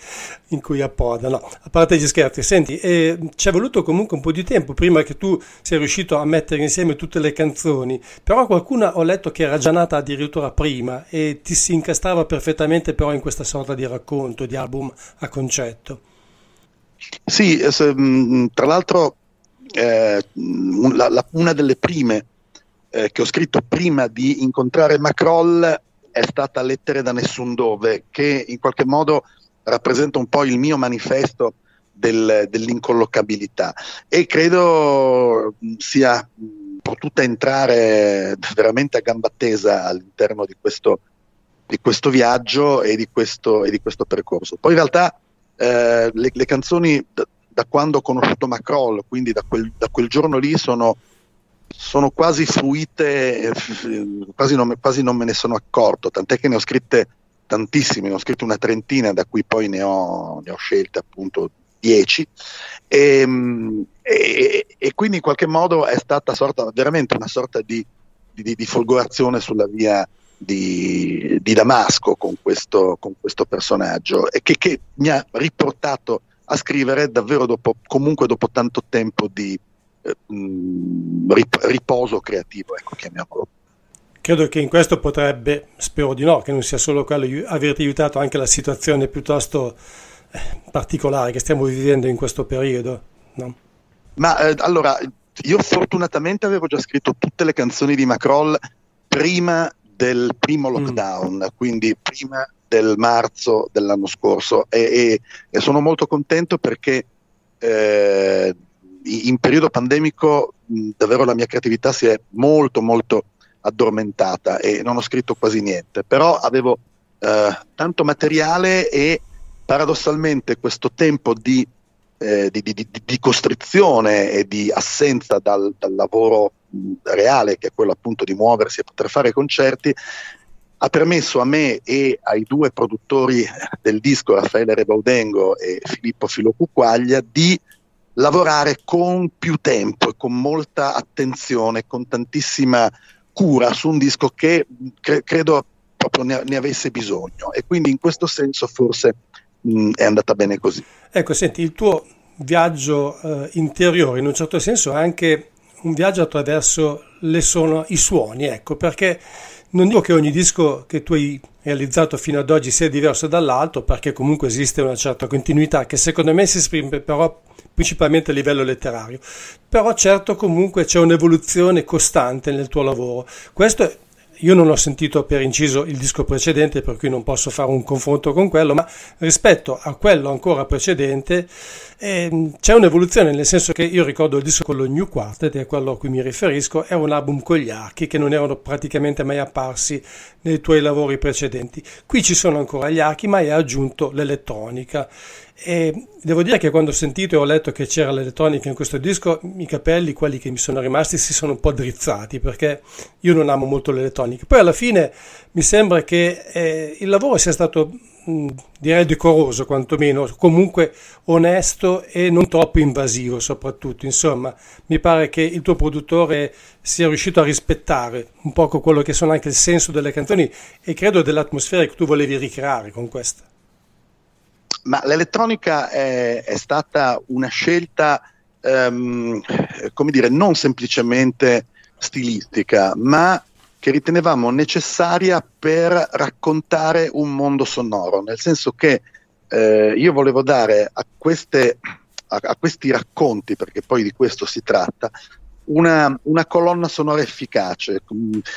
in cui appoda. No? A parte gli scherzi, senti, eh, ci è voluto comunque un po' di tempo prima che tu sia riuscito a mettere insieme tutte le canzoni, però qualcuna ho letto che era già nata addirittura prima e ti si incastrava perfettamente però in questa sorta di racconto, di album a concetto. Sì, mm, tra l'altro eh, una delle prime eh, che ho scritto prima di incontrare Macroll è stata Lettere da nessun dove, che in qualche modo rappresenta un po' il mio manifesto del, dell'incollocabilità e credo sia potuta entrare veramente a gamba tesa all'interno di questo, di questo viaggio e di questo, e di questo, percorso. Poi in realtà eh, le, le, canzoni da, da, quando ho conosciuto Macroll, quindi da quel, da quel giorno lì, sono sono quasi fruite, eh, quasi non, quasi non, me ne sono accorto, tant'è che ne ho scritte tantissime, ne ho scritto una trentina, da cui poi ne ho, ne ho scelte appunto dieci. E, ehm, e, e, quindi in qualche modo è stata sorta, veramente una sorta di, di, di folgorazione sulla via di, di Damasco con questo, con questo personaggio e che, che, mi ha riportato a scrivere davvero dopo, comunque dopo tanto tempo di, riposo creativo, ecco, chiamiamolo. Credo che in questo potrebbe, spero di no, che non sia solo quello, averti aiutato anche la situazione piuttosto eh, particolare che stiamo vivendo in questo periodo. No? Ma eh, allora, io fortunatamente avevo già scritto tutte le canzoni di Macroll prima del primo mm. lockdown, mm. quindi prima del marzo dell'anno scorso e, e, e sono molto contento perché eh, in periodo pandemico mh, davvero la mia creatività si è molto molto addormentata e non ho scritto quasi niente, però avevo eh, tanto materiale e paradossalmente questo tempo di, eh, di, di, di costrizione e di assenza dal, dal lavoro mh, reale, che è quello appunto di muoversi e poter fare concerti, ha permesso a me e ai due produttori del disco, Raffaele Rebaudengo e Filippo Filocuquaglia, di lavorare con più tempo e con molta attenzione, con tantissima cura su un disco che cre- credo proprio ne, ne, avesse bisogno e quindi in questo senso forse mh, è andata bene così. Ecco, senti, il tuo viaggio eh, interiore in un certo senso è anche un viaggio attraverso sono, i suoni, ecco, perché non dico che ogni disco che tu hai realizzato fino ad oggi sia diverso dall'altro, perché comunque esiste una certa continuità che secondo me si esprime però principalmente a livello letterario. Però certo comunque c'è un'evoluzione costante nel tuo lavoro. Questo è io non ho sentito per inciso il disco precedente, per cui non posso fare un confronto con quello, ma rispetto a quello ancora precedente eh, c'è un'evoluzione, nel senso che io ricordo il disco con lo New Quartet, è quello a cui mi riferisco, è un album con gli archi che non erano praticamente mai apparsi nei tuoi lavori precedenti. Qui ci sono ancora gli archi, ma hai aggiunto l'elettronica. E devo dire che quando ho sentito e ho letto che c'era l'elettronica in questo disco, i capelli, quelli che mi sono rimasti, si sono un po' drizzati perché io non amo molto l'elettronica. Poi alla fine mi sembra che eh, il lavoro sia stato, direi, decoroso quantomeno, comunque onesto e non troppo invasivo soprattutto. Insomma, mi pare che il tuo produttore sia riuscito a rispettare un poco quello che sono anche il senso delle canzoni e credo dell'atmosfera che tu volevi ricreare con questa. Ma l'elettronica è, è stata una scelta, um, come dire, non semplicemente stilistica, ma che ritenevamo necessaria per raccontare un mondo sonoro, nel senso che eh, io volevo dare a, queste, a, a, questi racconti, perché poi di questo si tratta, una, una colonna sonora efficace,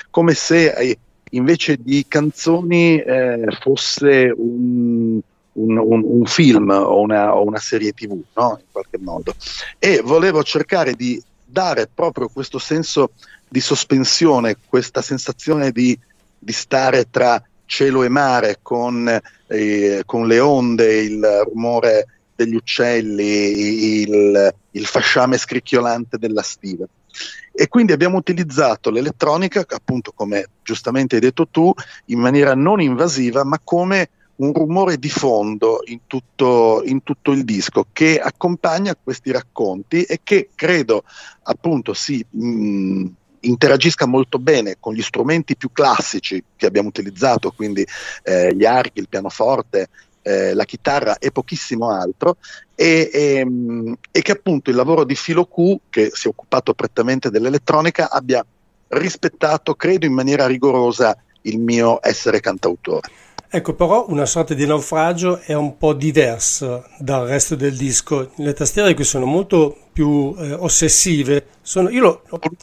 come se eh, invece di canzoni eh, fosse un, un, un, un film o una, o una, serie tv, no? in qualche modo. E volevo cercare di dare proprio questo senso di sospensione, questa sensazione di, di stare tra cielo e mare con, eh, con, le onde, il rumore degli uccelli, il, il fasciame scricchiolante della stiva. E quindi abbiamo utilizzato l'elettronica, appunto come giustamente hai detto tu, in maniera non invasiva, ma come un rumore di fondo in tutto, in tutto, il disco che accompagna questi racconti e che credo appunto si mh, interagisca molto bene con gli strumenti più classici che abbiamo utilizzato, quindi eh, gli archi, il pianoforte, eh, la chitarra e pochissimo altro, e, e, e, che appunto il lavoro di Filo Q, che si è occupato prettamente dell'elettronica, abbia rispettato, credo in maniera rigorosa, il mio essere cantautore. Ecco, però una sorta di naufragio è un po' diversa dal resto del disco. Le tastiere qui sono molto più eh, ossessive. Sono, io lo,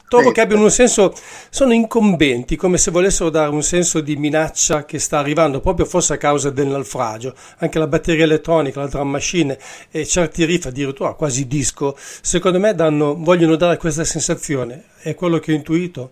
trovo che abbiano un senso, sono incombenti, come se volessero dare un senso di minaccia che sta arrivando, proprio forse a causa del naufragio. Anche la batteria elettronica, la drum machine e certi riff, addirittura quasi disco, secondo me danno, vogliono dare questa sensazione. È quello che ho intuito.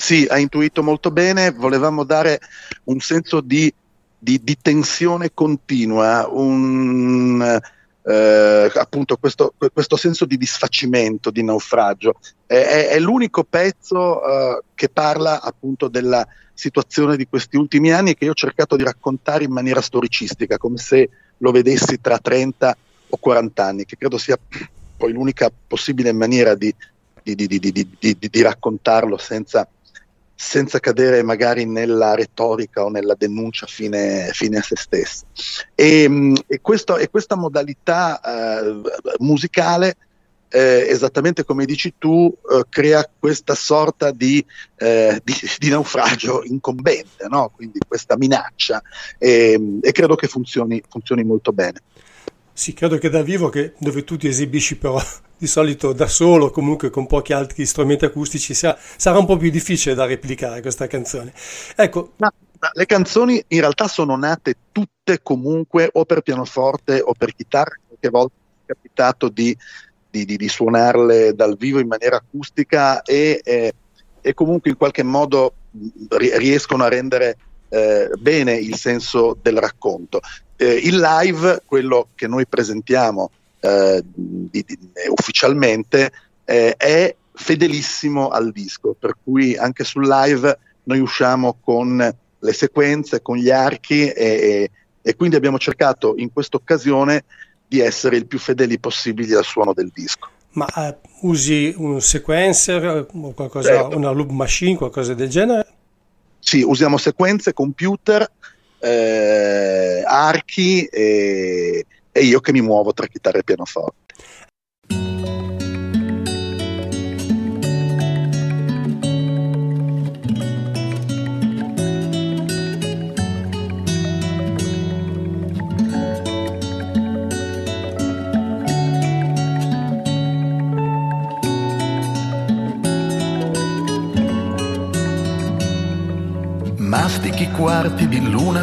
Sì, ha intuito molto bene, volevamo dare un senso di, di, di tensione continua, un, eh, appunto questo, questo, senso di disfacimento, di naufragio. È, è l'unico pezzo eh, che parla appunto della situazione di questi ultimi anni che io ho cercato di raccontare in maniera storicistica, come se lo vedessi tra 30 o 40 anni, che credo sia poi l'unica possibile maniera di, di, di raccontarlo senza senza cadere magari nella retorica o nella denuncia fine, fine a se stessa. E, mm, e, questo, e questa modalità eh, musicale, eh, esattamente come dici tu, eh, crea questa sorta di, eh, di, di naufragio incombente, no? quindi questa minaccia, e, e credo che funzioni, funzioni molto bene. Sì, credo che da vivo, che, dove tu ti esibisci però <laughs> di solito da solo, comunque con pochi altri strumenti acustici, sia, sarà un po' più difficile da replicare questa canzone. Ecco. Ma, ma le canzoni in realtà sono nate tutte comunque o per pianoforte o per chitarra, qualche volta è capitato di di, di, di, suonarle dal vivo in maniera acustica e, eh, e comunque in qualche modo riescono a rendere eh, bene il senso del racconto. Eh, il live, quello che noi presentiamo eh, di, di, ufficialmente, eh, è fedelissimo al disco, per cui anche sul live noi usciamo con le sequenze, con gli archi e, e, e quindi abbiamo cercato in questa occasione di essere il più fedeli possibili al suono del disco. Ma eh, usi un sequencer o qualcosa, certo. una loop machine, qualcosa del genere? Sì, usiamo sequenze, computer, eh, archi e, e io che mi muovo tra chitarra e pianoforte.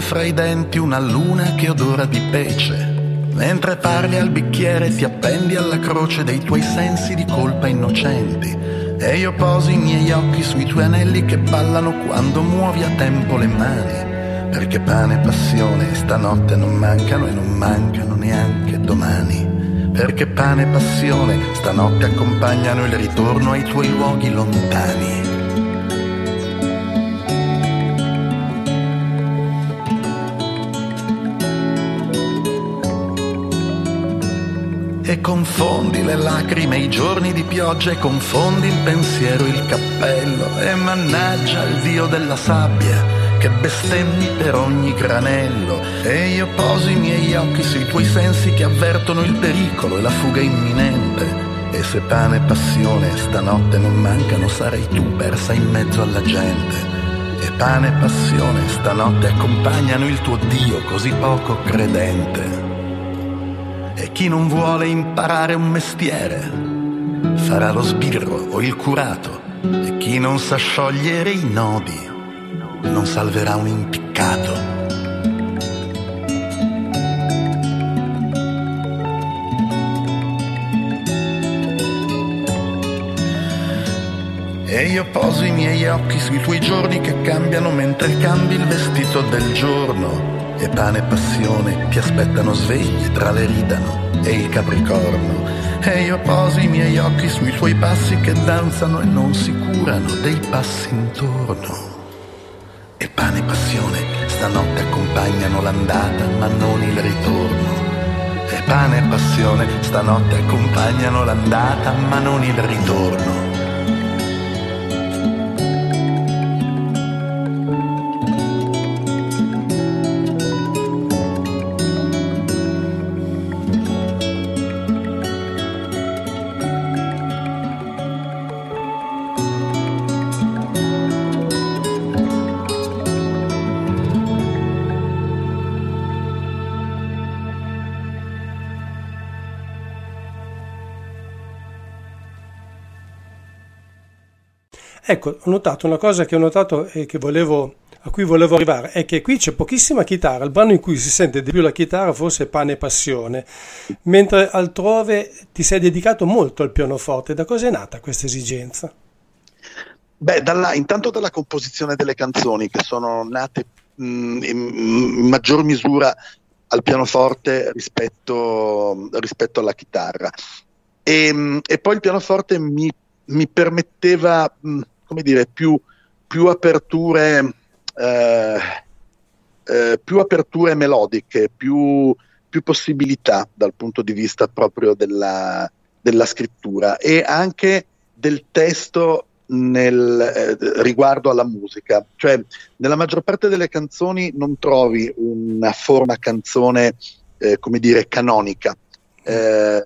Fra i denti, una luna che odora di pece. Mentre parli al bicchiere ti appendi alla croce dei tuoi sensi di colpa innocenti. E io poso i miei occhi sui tuoi anelli che ballano quando muovi a tempo le mani. Perché pane e passione stanotte non mancano e non mancano neanche domani. Perché pane e passione stanotte accompagnano il ritorno ai tuoi luoghi lontani. Confondi le lacrime, i giorni di pioggia e confondi il pensiero, il cappello e mannaggia il dio della sabbia che bestemmi per ogni granello e io poso i miei occhi sui tuoi sensi che avvertono il pericolo e la fuga imminente. E se pane e passione stanotte non mancano, sarai tu persa in mezzo alla gente. E pane e passione stanotte accompagnano il tuo Dio così poco credente. E chi non vuole imparare un mestiere farà lo sbirro o il curato. E chi non sa sciogliere i nodi non salverà un impiccato. E io poso i miei occhi sui tuoi giorni che cambiano mentre cambi il vestito del giorno e pane e passione ti aspettano svegli tra le ridano e il capricorno. E io poso i miei occhi sui tuoi passi che danzano e non si curano dei passi intorno. E pane e passione stanotte accompagnano l'andata ma non il ritorno. E pane e passione stanotte accompagnano l'andata ma non il ritorno. Ecco, ho notato una cosa che ho notato e che volevo, a cui volevo arrivare, è che qui c'è pochissima chitarra, il brano in cui si sente di più la chitarra forse è Pane e Passione, mentre altrove ti sei dedicato molto al pianoforte. Da cosa è nata questa esigenza? Beh, dalla, intanto dalla composizione delle canzoni che sono nate mh, in, in maggior misura al pianoforte rispetto, rispetto alla chitarra. E, e, poi il pianoforte mi, mi permetteva mh, come dire, più, più aperture, eh, eh, più aperture melodiche, più, più, possibilità dal punto di vista proprio della, della scrittura e anche del testo nel, eh, riguardo alla musica. Cioè, nella maggior parte delle canzoni non trovi una forma canzone, eh, come dire, canonica. Eh,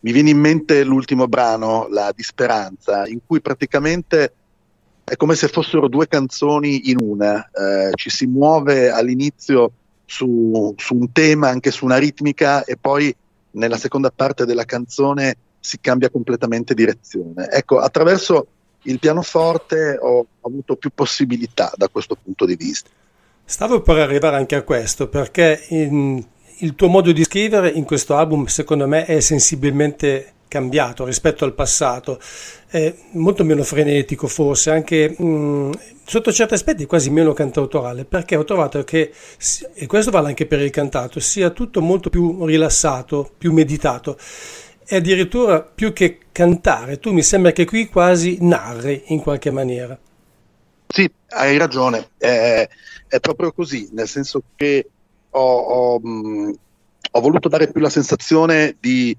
mi viene in mente l'ultimo brano, La Disperanza, in cui praticamente è come se fossero due canzoni in una, eh, ci si muove all'inizio su, su, un tema, anche su una ritmica e poi nella seconda parte della canzone si cambia completamente direzione. Ecco, attraverso il pianoforte ho avuto più possibilità da questo punto di vista. Stavo per arrivare anche a questo perché in, il tuo modo di scrivere in questo album secondo me è sensibilmente cambiato rispetto al passato, è molto meno frenetico forse, anche mh, sotto certi aspetti quasi meno cantautorale, perché ho trovato che, e questo vale anche per il cantato, sia tutto molto più rilassato, più meditato. E addirittura più che cantare, tu mi sembra che qui quasi narri in qualche maniera. Sì, hai ragione, è, è proprio così, nel senso che ho, ho, mh, ho voluto dare più la sensazione di,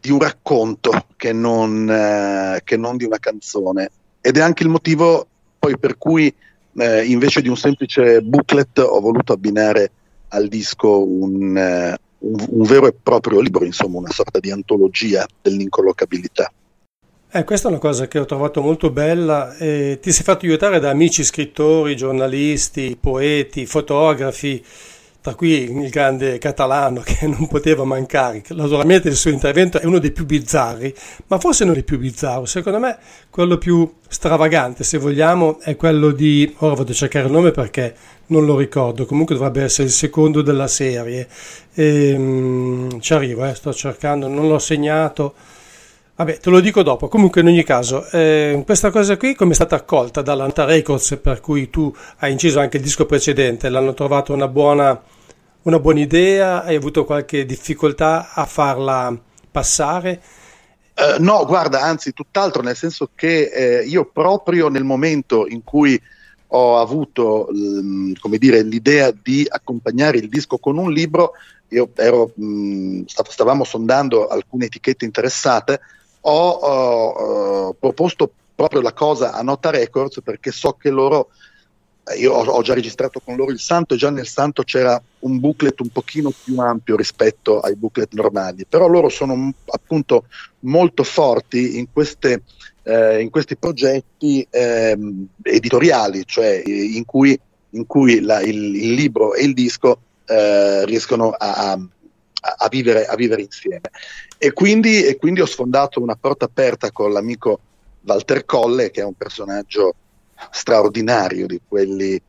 di un racconto che non, eh, che non, di una canzone. Ed è anche il motivo poi per cui eh, invece di un semplice booklet ho voluto abbinare al disco un, eh, un, un, vero e proprio libro, insomma una sorta di antologia dell'incollocabilità. Eh, questa è una cosa che ho trovato molto bella. Eh, ti sei fatto aiutare da amici scrittori, giornalisti, poeti, fotografi tra cui il grande catalano che non poteva mancare. Naturalmente il suo intervento è uno dei più bizzarri, ma forse non il più bizzarro. Secondo me quello più stravagante, se vogliamo, è quello di... Ora vado a cercare il nome perché non lo ricordo, comunque dovrebbe essere il secondo della serie. E, um, ci arrivo, eh, sto cercando, non l'ho segnato. Vabbè, te lo dico dopo. Comunque, in ogni caso, eh, questa cosa qui come è stata accolta dall'Anta Records, per cui tu hai inciso anche il disco precedente, l'hanno trovato una buona, una buona idea? Hai avuto qualche difficoltà a farla passare? Uh, no, guarda, anzi, tutt'altro, nel senso che eh, io proprio nel momento in cui ho avuto l, come dire, l'idea di accompagnare il disco con un libro, io ero, mh, stavamo sondando alcune etichette interessate ho, ho, proposto proprio la cosa a Nota Records perché so che loro, io ho, ho, già registrato con loro il Santo e già nel Santo c'era un booklet un pochino più ampio rispetto ai booklet normali, però loro sono appunto molto forti in, queste, eh, in questi progetti eh, editoriali, cioè in cui, in cui la, il, il, libro e il disco eh, riescono a, a a vivere, a vivere insieme. E quindi, e quindi, ho sfondato una porta aperta con l'amico Walter Colle, che è un personaggio straordinario di quelli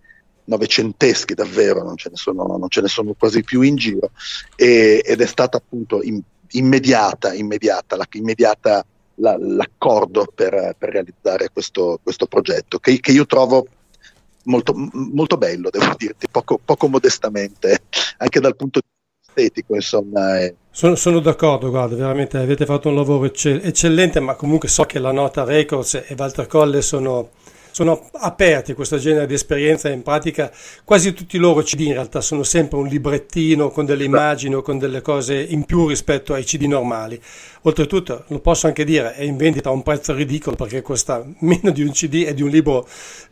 novecenteschi davvero, non ce ne sono, ce ne sono quasi più in giro, e, ed è stata appunto in, immediata, immediata, la, immediata la, l'accordo per, per, realizzare questo, questo progetto, che, che, io trovo molto, molto bello, devo dirti, poco, poco modestamente, anche dal punto di vista estetico, insomma. È... Sono, sono, d'accordo, guarda, veramente avete fatto un lavoro eccellente, ma comunque so che la Nota Records e Walter Colle sono sono aperti a questo genere di esperienza in pratica quasi tutti i loro CD in realtà. Sono sempre un librettino con delle immagini o con delle cose in più rispetto ai CD normali. Oltretutto lo posso anche dire è in vendita a un prezzo ridicolo perché costa meno di un CD e di un libro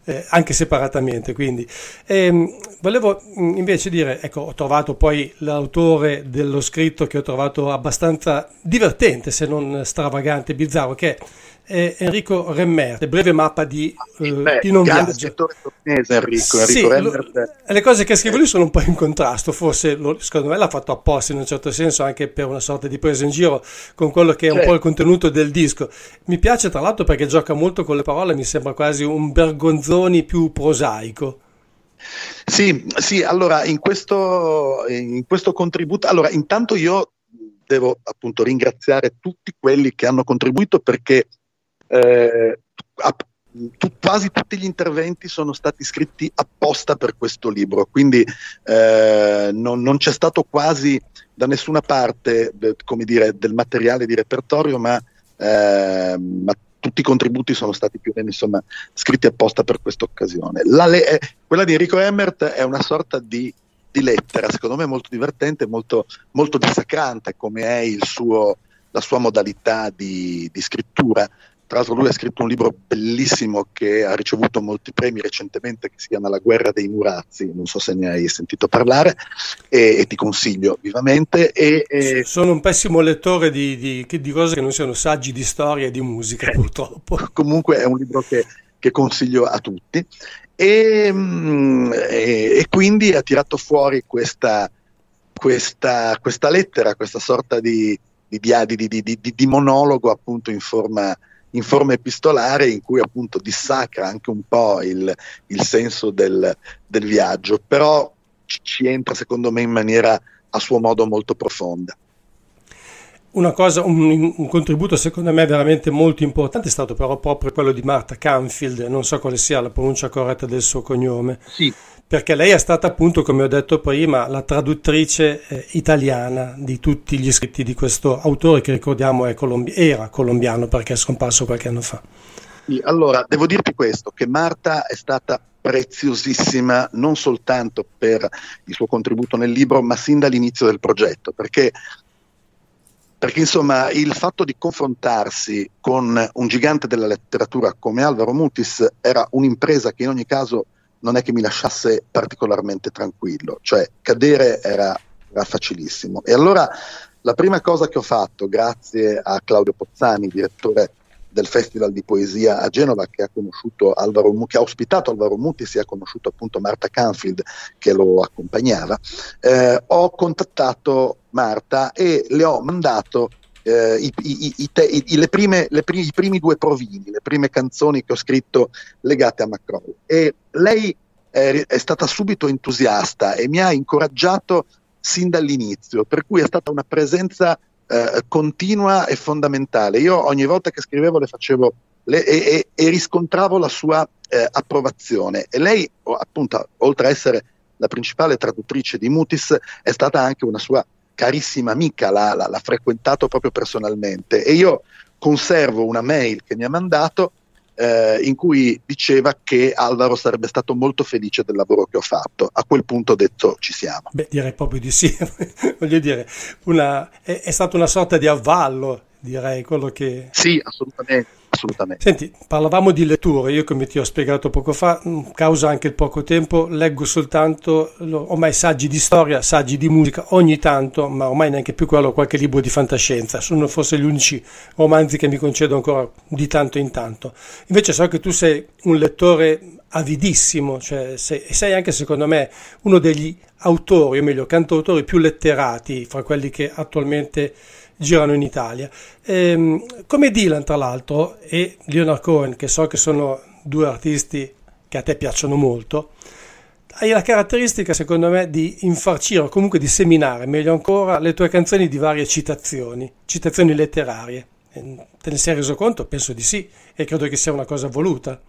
eh, anche separatamente quindi. Ehm, volevo mm, invece dire ecco ho trovato poi l'autore dello scritto che ho trovato abbastanza divertente se non stravagante bizzarro che è è Enrico Remmert, breve mappa di, uh, Beh, di non viaggio. Enrico, Enrico sì, Remmert. le cose che scrive lui sono un po' in contrasto, forse lo, secondo me l'ha fatto apposta in un certo senso anche per una sorta di presa in giro con quello che è certo. un po' il contenuto del disco. Mi piace tra l'altro perché gioca molto con le parole, mi sembra quasi un Bergonzoni più prosaico. Sì, sì, allora in questo, in questo contributo, allora intanto io devo appunto ringraziare tutti quelli che hanno contribuito perché eh, tu, quasi tutti gli interventi sono stati scritti apposta per questo libro, quindi eh, non, non, c'è stato quasi da nessuna parte dire, del materiale di repertorio, ma, eh, ma tutti i contributi sono stati più o meno insomma, scritti apposta per questa occasione. Le- eh, quella di Enrico Emmert è una sorta di, di lettera, secondo me molto divertente, molto, molto dissacrante come è suo, la sua modalità di, di scrittura. Tra l'altro lui ha scritto un libro bellissimo che ha ricevuto molti premi recentemente, che si chiama La guerra dei Murazzi, non so se ne hai sentito parlare, e, e ti consiglio vivamente. E, e... Sono un pessimo lettore di, di, di, cose che non siano saggi di storia e di musica, eh, purtroppo. Comunque è un libro che, che consiglio a tutti. E, mm, e, quindi ha tirato fuori questa, questa, questa lettera, questa sorta di, di, di, di monologo appunto in forma in forma epistolare in cui appunto dissacra anche un po' il, il senso del, del, viaggio, però ci, entra secondo me in maniera a suo modo molto profonda. Una cosa, un, un, contributo secondo me veramente molto importante è stato però proprio quello di Marta Canfield, non so quale sia la pronuncia corretta del suo cognome. Sì. Perché lei è stata appunto, come ho detto prima, la traduttrice eh, italiana di tutti gli scritti di questo autore che ricordiamo colombi- era colombiano perché è scomparso qualche anno fa. Sì, allora, devo dirti questo, che Marta è stata preziosissima non soltanto per il suo contributo nel libro, ma sin dall'inizio del progetto, perché perché insomma il fatto di confrontarsi con un gigante della letteratura come Alvaro Mutis era un'impresa che in ogni caso non è che mi lasciasse particolarmente tranquillo, cioè cadere era, era facilissimo. E allora la prima cosa che ho fatto, grazie a Claudio Pozzani, direttore del Festival di Poesia a Genova che ha, Alvaro, che ha ospitato Alvaro Mutis e ha conosciuto appunto Marta Canfield che lo accompagnava, eh, ho contattato Marta e le ho mandato eh, i, i, i, te, prime, le primi, i primi due provini, le prime canzoni che ho scritto legate a Macron. E lei è, è stata subito entusiasta e mi ha incoraggiato sin dall'inizio, per cui è stata una presenza eh, continua e fondamentale. Io ogni volta che scrivevo le facevo le, e, e, riscontravo la sua eh, approvazione e lei, appunto, oltre a essere la principale traduttrice di Mutis, è stata anche una sua carissima amica, l'ha, l'ha, l'ha frequentato proprio personalmente e io conservo una mail che mi ha mandato eh, in cui diceva che Alvaro sarebbe stato molto felice del lavoro che ho fatto. A quel punto ho detto ci siamo. Beh, direi proprio di sì. <laughs> Voglio dire, una, è, è stata una sorta di avvallo, direi, quello che... Sì, assolutamente assolutamente. Senti, parlavamo di letture, io come ti ho spiegato poco fa, mm, causa anche il poco tempo, leggo soltanto ormai saggi di storia, saggi di musica, ogni tanto, ma ormai neanche più quello, qualche libro di fantascienza, sono forse gli unici romanzi che mi concedo ancora di tanto in tanto. Invece so che tu sei un lettore avidissimo, cioè sei, sei anche secondo me uno degli autori, o meglio cantautori più letterati fra quelli che attualmente girano in Italia. Ehm, come Dylan, tra l'altro, e Leonard Cohen, che so che sono due artisti che a te piacciono molto, hai la caratteristica, secondo me, di infarcire o comunque di seminare, meglio ancora, le tue canzoni di varie citazioni, citazioni letterarie. Te ne sei reso conto? Penso di sì, e credo che sia una cosa voluta.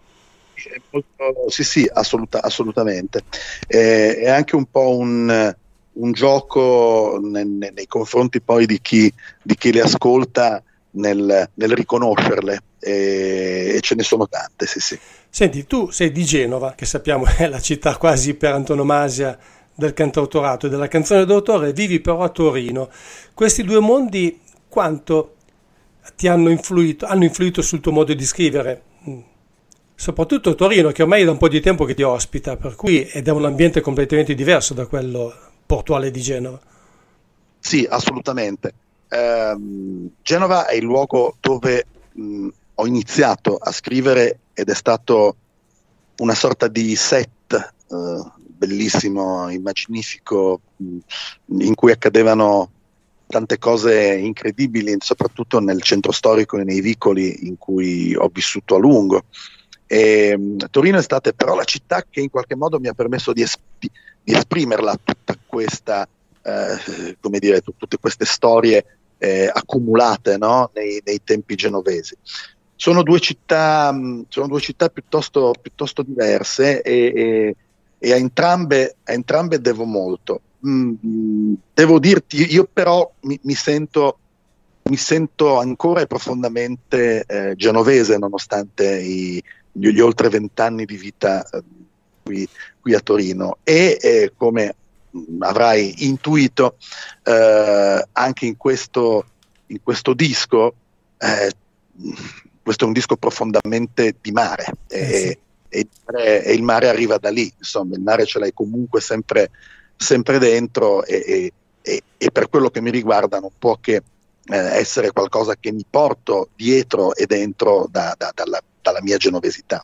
Sì, sì, assoluta, assolutamente. Eh, è anche un po' un, un gioco nei, nei confronti poi di chi, di chi le ascolta nel, nel riconoscerle e, e, ce ne sono tante, sì sì. Senti, tu sei di Genova, che sappiamo è la città quasi per antonomasia del cantautorato e della canzone d'autore, vivi però a Torino. Questi due mondi quanto ti hanno influito, hanno influito sul tuo modo di scrivere? Mm. Soprattutto Torino, che ormai è da un po' di tempo che ti ospita, per cui ed è un ambiente completamente diverso da quello portuale di Genova. Sì, assolutamente. Eh, Genova è il luogo dove mh, ho iniziato a scrivere ed è stato una sorta di set eh, bellissimo, immaginifico, mh, in cui accadevano tante cose incredibili, soprattutto nel centro storico e nei vicoli in cui ho vissuto a lungo. E, Torino è stata però la città che in qualche modo mi ha permesso di, es- di esprimerla tutta questa, eh, come dire, t- tutte queste storie eh, accumulate no? nei, nei, tempi genovesi. Sono due città, sono due città piuttosto, piuttosto diverse e, e, e a, entrambe, a, entrambe, devo molto. Mm, devo dirti, io però mi, mi sento mi sento ancora e profondamente eh, genovese nonostante i, gli oltre vent'anni di vita eh, qui, qui, a Torino. E eh, come avrai intuito eh, anche in questo, in questo disco eh, questo è un disco profondamente di mare. E, e, e, il mare arriva da lì. Insomma il mare ce l'hai comunque sempre, sempre dentro e, e, per quello che mi riguarda non può che eh, essere qualcosa che mi porto dietro e dentro da, da, dalla, dalla mia genovesità.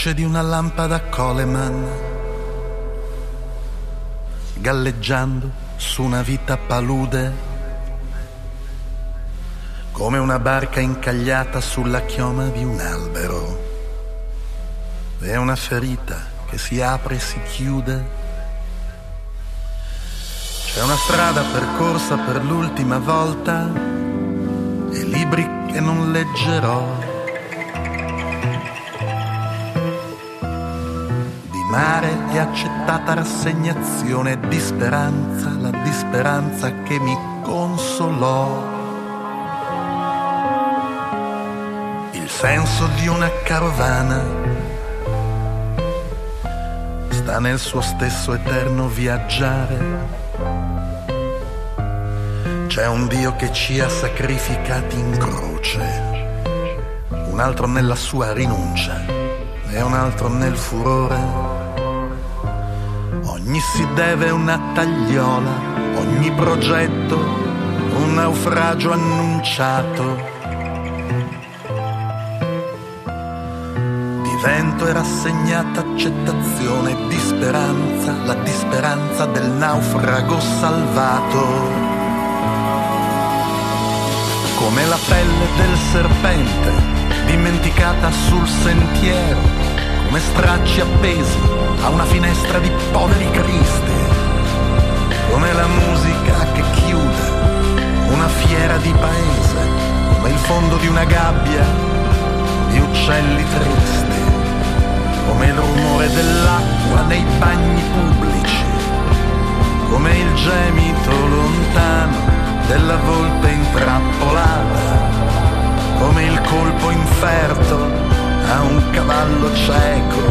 Luce di una lampada Coleman, galleggiando su una vita palude, come una barca incagliata sulla chioma di un albero. È una ferita che si apre e si chiude. C'è una strada percorsa per l'ultima volta e libri che non leggerò mare e accettata rassegnazione di speranza, la disperanza che mi consolò. Il senso di una carovana sta nel suo stesso eterno viaggiare. C'è un Dio che ci ha sacrificati in croce, un altro nella sua rinuncia e un altro nel furore ogni si deve una tagliola, ogni progetto un naufragio annunciato. Di vento e rassegnata accettazione di speranza, la disperanza del naufrago salvato. Come la pelle del serpente dimenticata sul sentiero come stracci appesi a una finestra di poveri cristi, come la musica che chiude una fiera di paese, come il fondo di una gabbia di uccelli tristi, come il rumore dell'acqua nei bagni pubblici, come il gemito lontano della volpe intrappolata, come il colpo inferto a un cavallo cieco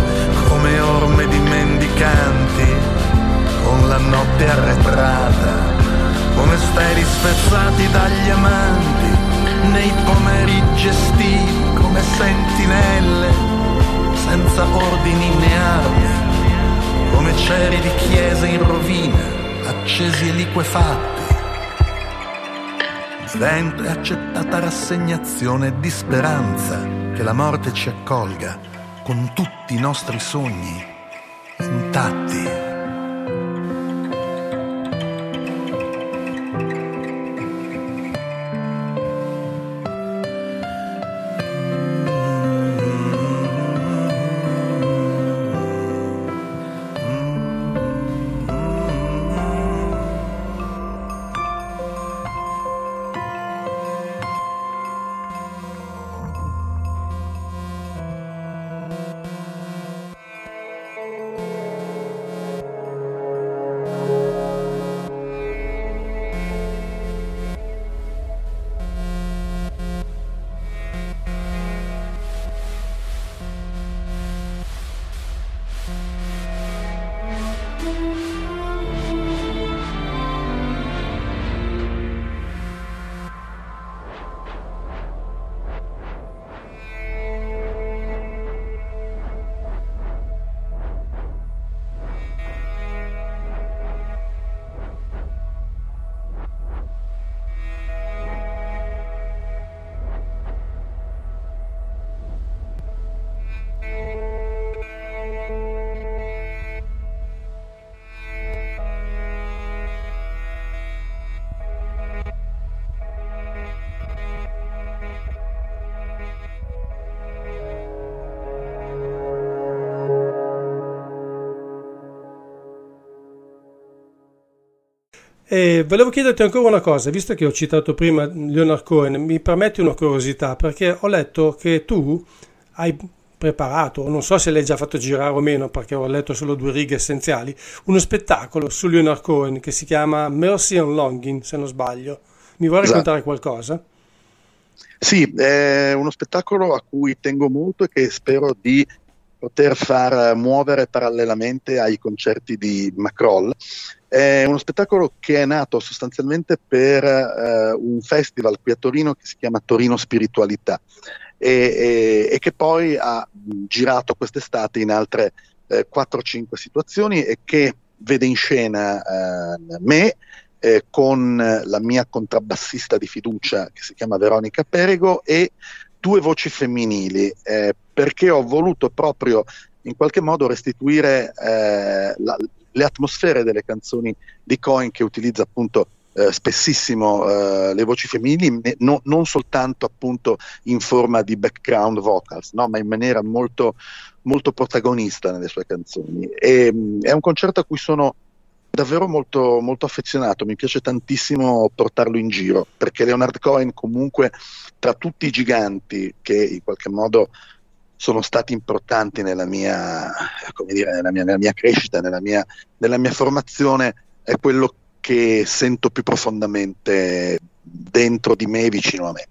come orme di mendicanti con la notte arretrata come steli spezzati dagli amanti nei pomeriggi estivi come sentinelle senza ordini né armi come ceri di chiese in rovina accesi e liquefatti. Vento e accettata rassegnazione di speranza che la morte ci accolga con tutti i nostri sogni intatti. E volevo chiederti ancora una cosa, visto che ho citato prima Leonard Cohen, mi permetti una curiosità, perché ho letto che tu hai preparato, non so se l'hai già fatto girare o meno, perché ho letto solo due righe essenziali, uno spettacolo su Leonard Cohen che si chiama Mercy and Longing, se non sbaglio. Mi vuoi esatto. raccontare qualcosa? Sì, è uno spettacolo a cui tengo molto e che spero di poter far muovere parallelamente ai concerti di Macroll. È uno spettacolo che è nato sostanzialmente per eh, un festival qui a Torino che si chiama Torino Spiritualità e, e, e che poi ha girato quest'estate in altre eh, 4-5 situazioni e che vede in scena eh, me eh, con la mia contrabbassista di fiducia che si chiama Veronica Perego e due voci femminili, eh, perché ho voluto proprio in qualche modo restituire eh, la, le atmosfere delle canzoni di Cohen che utilizza appunto eh, spessissimo eh, le voci femminili, no, non soltanto appunto in forma di background vocals, no, ma in maniera molto, molto protagonista nelle sue canzoni. E, mm, è un concerto a cui sono davvero molto, molto affezionato, mi piace tantissimo portarlo in giro, perché Leonard Cohen comunque tra tutti i giganti che in qualche modo sono stati importanti nella mia, dire, nella mia, nella mia crescita, nella mia, nella mia formazione, è quello che sento più profondamente dentro di me, vicino a me.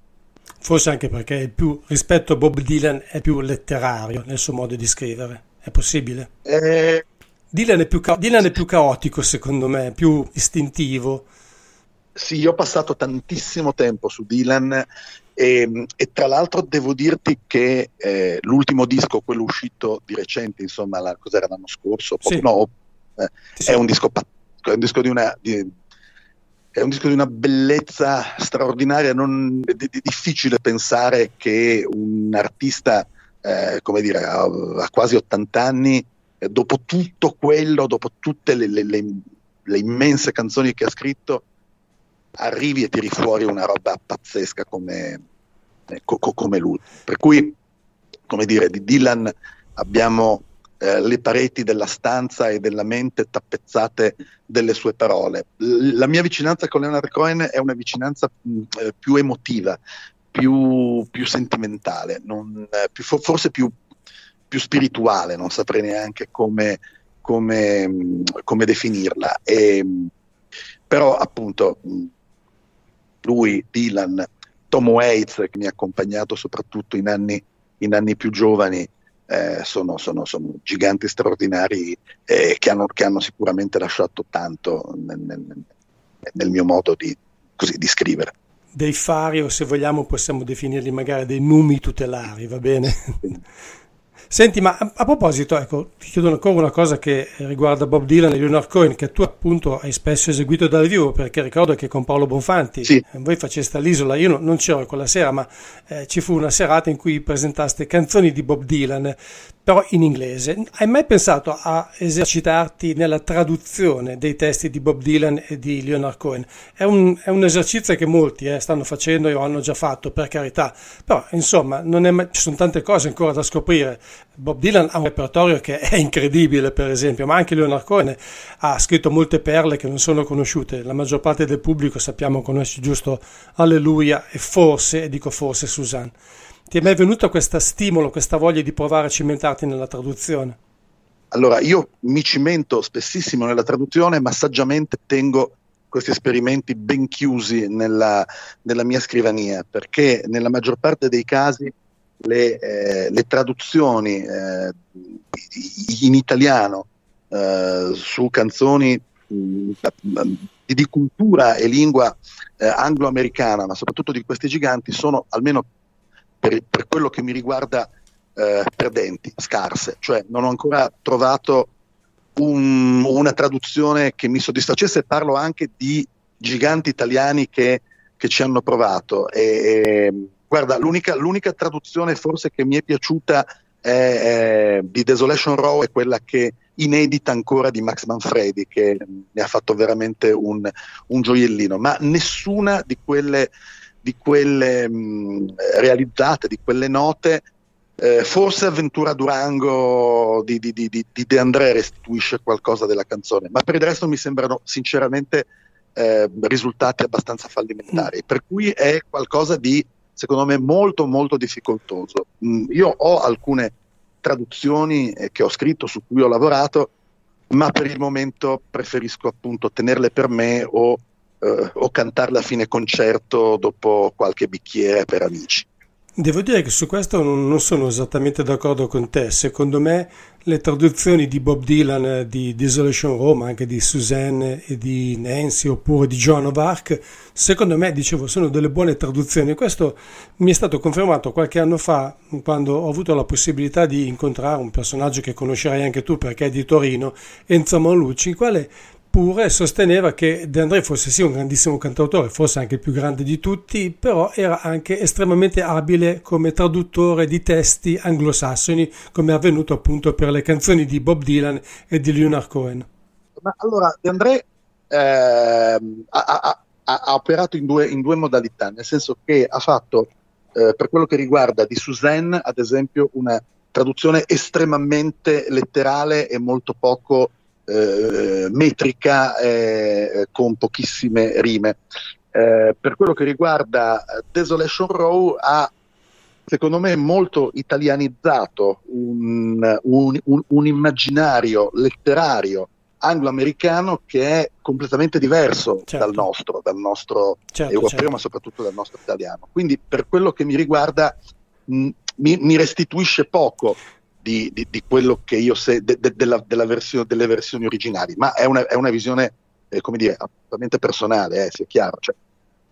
Forse anche perché più, rispetto a Bob Dylan è più letterario nel suo modo di scrivere. È possibile? Eh, Dylan, è più, Dylan è più caotico, secondo me, più istintivo. Sì, io ho passato tantissimo tempo su Dylan e, e tra l'altro devo dirti che eh, l'ultimo disco, quello uscito di recente, insomma, la, cos'era l'anno scorso? Sì. No, eh, sì. è un disco è un disco di una, di, è un disco di una bellezza straordinaria, non, è, è difficile pensare che un artista, eh, come dire, a, a, quasi 80 anni, eh, dopo tutto quello, dopo tutte le, le, le, le, immense canzoni che ha scritto, arrivi e tiri fuori una roba pazzesca come, eh, co, come lui. Per cui, come dire, di Dylan abbiamo eh, le pareti della stanza e della mente tappezzate delle sue parole. La mia vicinanza con Leonard Cohen è una vicinanza mh, eh, più emotiva, più, più sentimentale, non, eh, più, forse più, più, spirituale, non saprei neanche come, come, come definirla. E, però appunto lui, Dylan, Tom Waits, che mi ha accompagnato soprattutto in anni, in anni più giovani, eh, sono, sono, sono, giganti straordinari eh, che, hanno, che, hanno, sicuramente lasciato tanto nel, nel, nel mio modo di, così, di, scrivere. Dei fari o se vogliamo possiamo definirli magari dei numi tutelari, va bene? Senti, ma a, a, proposito, ecco, ti chiedo ancora una cosa che riguarda Bob Dylan e Leonard Cohen, che tu appunto hai spesso eseguito dal vivo, perché ricordo che con Paolo Bonfanti sì. Eh, voi faceste all'isola, io no, non c'ero quella sera, ma eh, ci fu una serata in cui presentaste canzoni di Bob Dylan però in inglese. Hai mai pensato a esercitarti nella traduzione dei testi di Bob Dylan e di Leonard Cohen? È un, è un esercizio che molti eh, stanno facendo o hanno già fatto, per carità, però insomma mai, ci sono tante cose ancora da scoprire. Bob Dylan ha un repertorio che è incredibile, per esempio, ma anche Leonard Cohen ha scritto molte perle che non sono conosciute. La maggior parte del pubblico sappiamo conosce giusto Alleluia e forse, e dico forse, Suzanne. Ti è mai venuto questo stimolo, questa voglia di provare a cimentarti nella traduzione? Allora, io mi cimento spessissimo nella traduzione, ma saggiamente tengo questi esperimenti ben chiusi nella, nella mia scrivania, perché nella maggior parte dei casi le, eh, le traduzioni eh, in italiano eh, su canzoni mh, di cultura e lingua eh, anglo-americana, ma soprattutto di questi giganti, sono almeno per, per quello che mi riguarda eh, perdenti, scarse, cioè non ho ancora trovato un, una traduzione che mi soddisfacesse, parlo anche di giganti italiani che, che ci hanno provato. E, e, guarda, l'unica, l'unica, traduzione forse che mi è piaciuta è, è, di Desolation Row è quella che inedita ancora di Max Manfredi, che mi ha fatto veramente un, un gioiellino, ma nessuna di quelle di quelle mh, realizzate, di quelle note, eh, forse Avventura Durango di, di, di, di, De André restituisce qualcosa della canzone, ma per il resto mi sembrano sinceramente eh, risultati abbastanza fallimentari, per cui è qualcosa di, secondo me, molto molto difficoltoso. Mm, io ho alcune traduzioni eh, che ho scritto, su cui ho lavorato, ma per il momento preferisco appunto tenerle per me o eh, o cantarla a fine concerto dopo qualche bicchiere per amici. Devo dire che su questo non sono esattamente d'accordo con te. Secondo me le traduzioni di Bob Dylan di Desolation Row, ma anche di Suzanne e di Nancy oppure di Joan of Arc, secondo me, dicevo, sono delle buone traduzioni. Questo mi è stato confermato qualche anno fa quando ho avuto la possibilità di incontrare un personaggio che conoscerai anche tu perché è di Torino, Enzo Maulucci, il quale Eppure sosteneva che De André fosse sì un grandissimo cantautore, forse anche il più grande di tutti, però era anche estremamente abile come traduttore di testi anglosassoni, come è avvenuto appunto per le canzoni di Bob Dylan e di Leonard Cohen. Ma allora, De André eh, ha, ha, ha, operato in due, in due, modalità, nel senso che ha fatto, eh, per quello che riguarda di Suzanne, ad esempio, una traduzione estremamente letterale e molto poco eh, metrica eh, con pochissime rime. Eh, per quello che riguarda Desolation Row ha secondo me molto italianizzato un, un, un, un immaginario letterario anglo-americano che è completamente diverso certo. dal nostro, dal nostro certo, europeo, certo. ma soprattutto dal nostro italiano. Quindi per quello che mi riguarda mh, mi, mi, restituisce poco di, di, di quello che io sé de, de, della, della versione, delle versioni originali, ma è una, è una visione, eh, come dire, assolutamente personale, eh, sia chiaro. Cioè,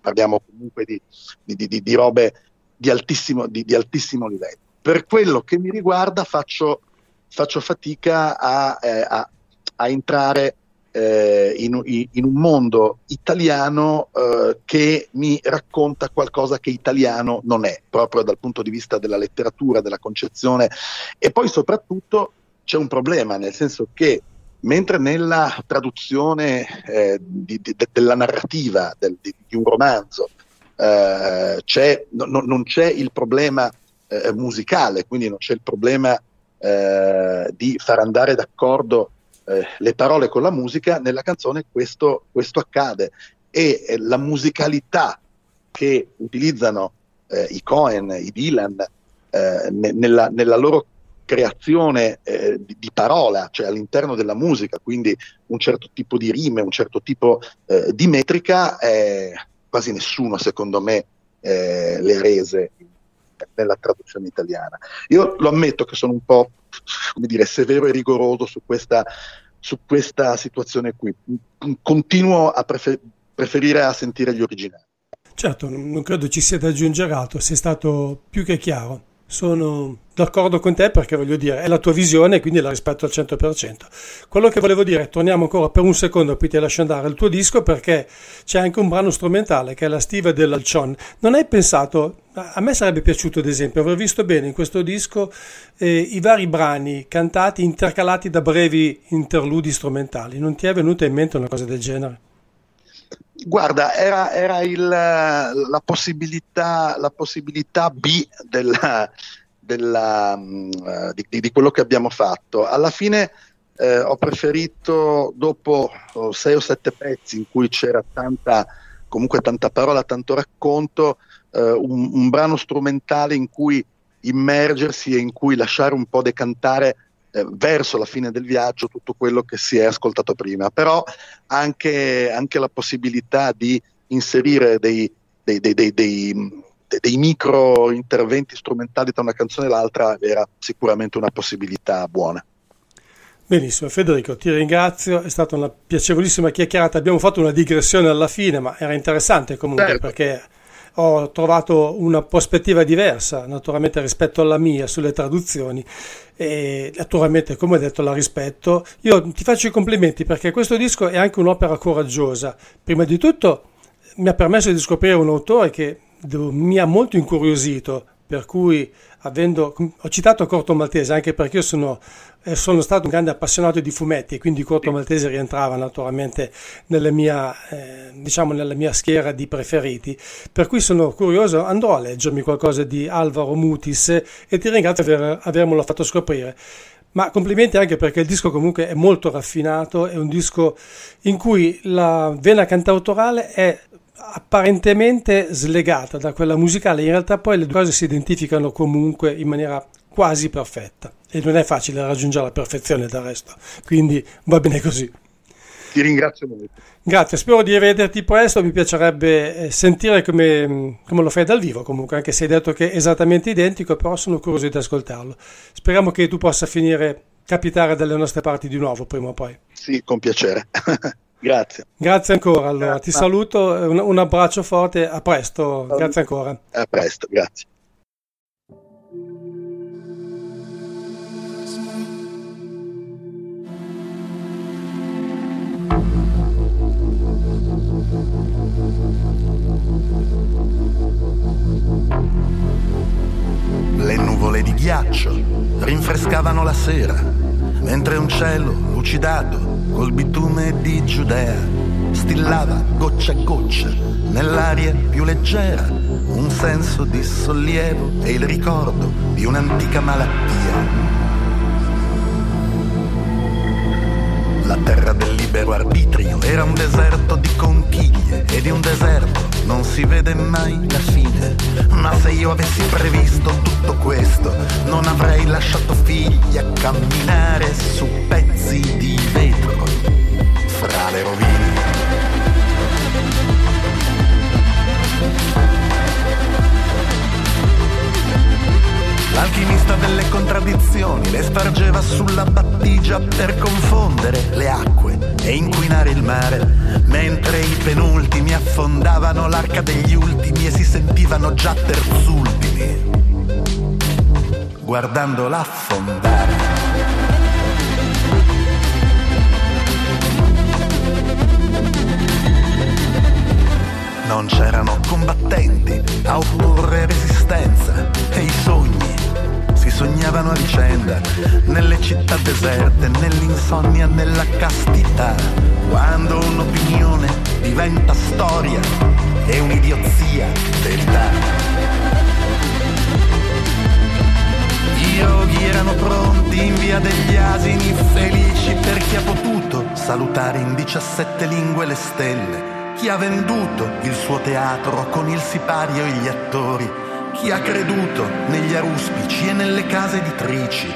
parliamo comunque di, di robe di altissimo, di, altissimo, livello. Per quello che mi riguarda faccio, faccio fatica a, eh, a, a entrare eh, in, in, un mondo italiano eh, che mi racconta qualcosa che italiano non è, proprio dal punto di vista della letteratura, della concezione. E poi soprattutto c'è un problema, nel senso che mentre nella traduzione eh, di, di, della narrativa del, di, di, un romanzo eh, c'è, no, non c'è il problema eh, musicale, quindi non c'è il problema eh, di far andare d'accordo eh, le parole con la musica, nella canzone questo, questo accade. E eh, la musicalità che utilizzano eh, i Cohen, i Dylan, eh, ne, nella, nella, loro creazione eh, di, di, parola, cioè all'interno della musica, quindi un certo tipo di rime, un certo tipo eh, di metrica, quasi nessuno secondo me le rese nella traduzione italiana. Io lo ammetto che sono un po' come dire, severo e rigoroso su questa, su questa situazione qui. Continuo a prefer- preferire a sentire gli originali. Certo, non credo ci sia da aggiungere altro, sei stato più che chiaro. Sono d'accordo con te perché voglio dire, è la tua visione quindi la rispetto al 100%. Quello che volevo dire, torniamo ancora per un secondo, poi ti lascio andare al tuo disco perché c'è anche un brano strumentale che è la stiva dell'Alcion. Non hai pensato, a me sarebbe piaciuto ad esempio aver visto bene in questo disco eh, i vari brani cantati intercalati da brevi interludi strumentali. Non ti è venuta in mente una cosa del genere? Guarda, era, era il, la, possibilità, la, possibilità, B della, della, uh, di, di, quello che abbiamo fatto. Alla fine eh, ho preferito, dopo oh, sei o sette pezzi in cui c'era tanta, comunque tanta parola, tanto racconto, eh, un, un brano strumentale in cui immergersi e in cui lasciare un po' decantare eh, verso la fine del viaggio tutto quello che si è ascoltato prima, però anche, anche la possibilità di inserire dei, dei, dei, dei, dei micro interventi strumentali tra una canzone e l'altra era sicuramente una possibilità buona. Benissimo, Federico, ti ringrazio, è stata una piacevolissima chiacchierata. Abbiamo fatto una digressione alla fine, ma era interessante comunque certo. perché ho trovato una prospettiva diversa, naturalmente rispetto alla mia sulle traduzioni e naturalmente come detto la rispetto. Io ti faccio i complimenti perché questo disco è anche un'opera coraggiosa. Prima di tutto mi ha permesso di scoprire un autore che mi ha molto incuriosito per cui avendo, ho citato Corto Maltese anche perché io sono, sono, stato un grande appassionato di fumetti e quindi Corto Maltese rientrava naturalmente nella mia, eh, diciamo nella mia schiera di preferiti, per cui sono curioso, andrò a leggermi qualcosa di Alvaro Mutis e ti ringrazio per avermelo fatto scoprire. Ma complimenti anche perché il disco comunque è molto raffinato, è un disco in cui la vena cantautorale è apparentemente slegata da quella musicale, in realtà poi le due cose si identificano comunque in maniera quasi perfetta e non è facile raggiungere la perfezione del resto, quindi va bene così. Ti ringrazio molto. Grazie, spero di rivederti presto, mi piacerebbe eh, sentire come, come, lo fai dal vivo comunque, anche se hai detto che è esattamente identico, però sono curioso di ascoltarlo. Speriamo che tu possa finire, capitare dalle nostre parti di nuovo prima o poi. Sì, con piacere. <laughs> Grazie. Grazie ancora. Allora, grazie. ti saluto, un, un, abbraccio forte, a presto. Grazie ancora. A presto, grazie. Nuvole di ghiaccio rinfrescavano la sera, mentre un cielo lucidato col bitume di Giudea stillava goccia a goccia nell'aria più leggera un senso di sollievo e il ricordo di un'antica malattia. La terra del libero arbitrio era un deserto di conchiglie e di un deserto non si vede mai la fine. Ma se io avessi previsto tutto questo, non avrei lasciato figli a camminare su pezzi di vetro fra le rovine. L'alchimista delle contraddizioni le spargeva sulla battigia per confondere le acque e inquinare il mare, mentre i penultimi affondavano l'arca degli ultimi e si sentivano già terzultimi, guardandola affondare. Non c'erano combattenti a opporre resistenza e i sogni sognavano a vicenda nelle città deserte, nell'insonnia, nella castità. Quando un'opinione diventa storia e un'idiozia verità. I yogi erano pronti in via degli asini felici per chi ha potuto salutare in 17 lingue le stelle chi ha venduto il suo teatro con il sipario e gli attori, chi ha creduto negli aruspici e nelle case editrici,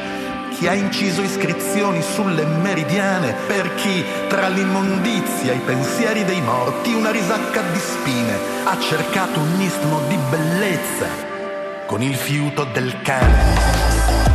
chi ha inciso iscrizioni sulle meridiane, per chi tra l'immondizia e i pensieri dei morti una risacca di spine ha cercato un istmo di bellezza con il fiuto del cane.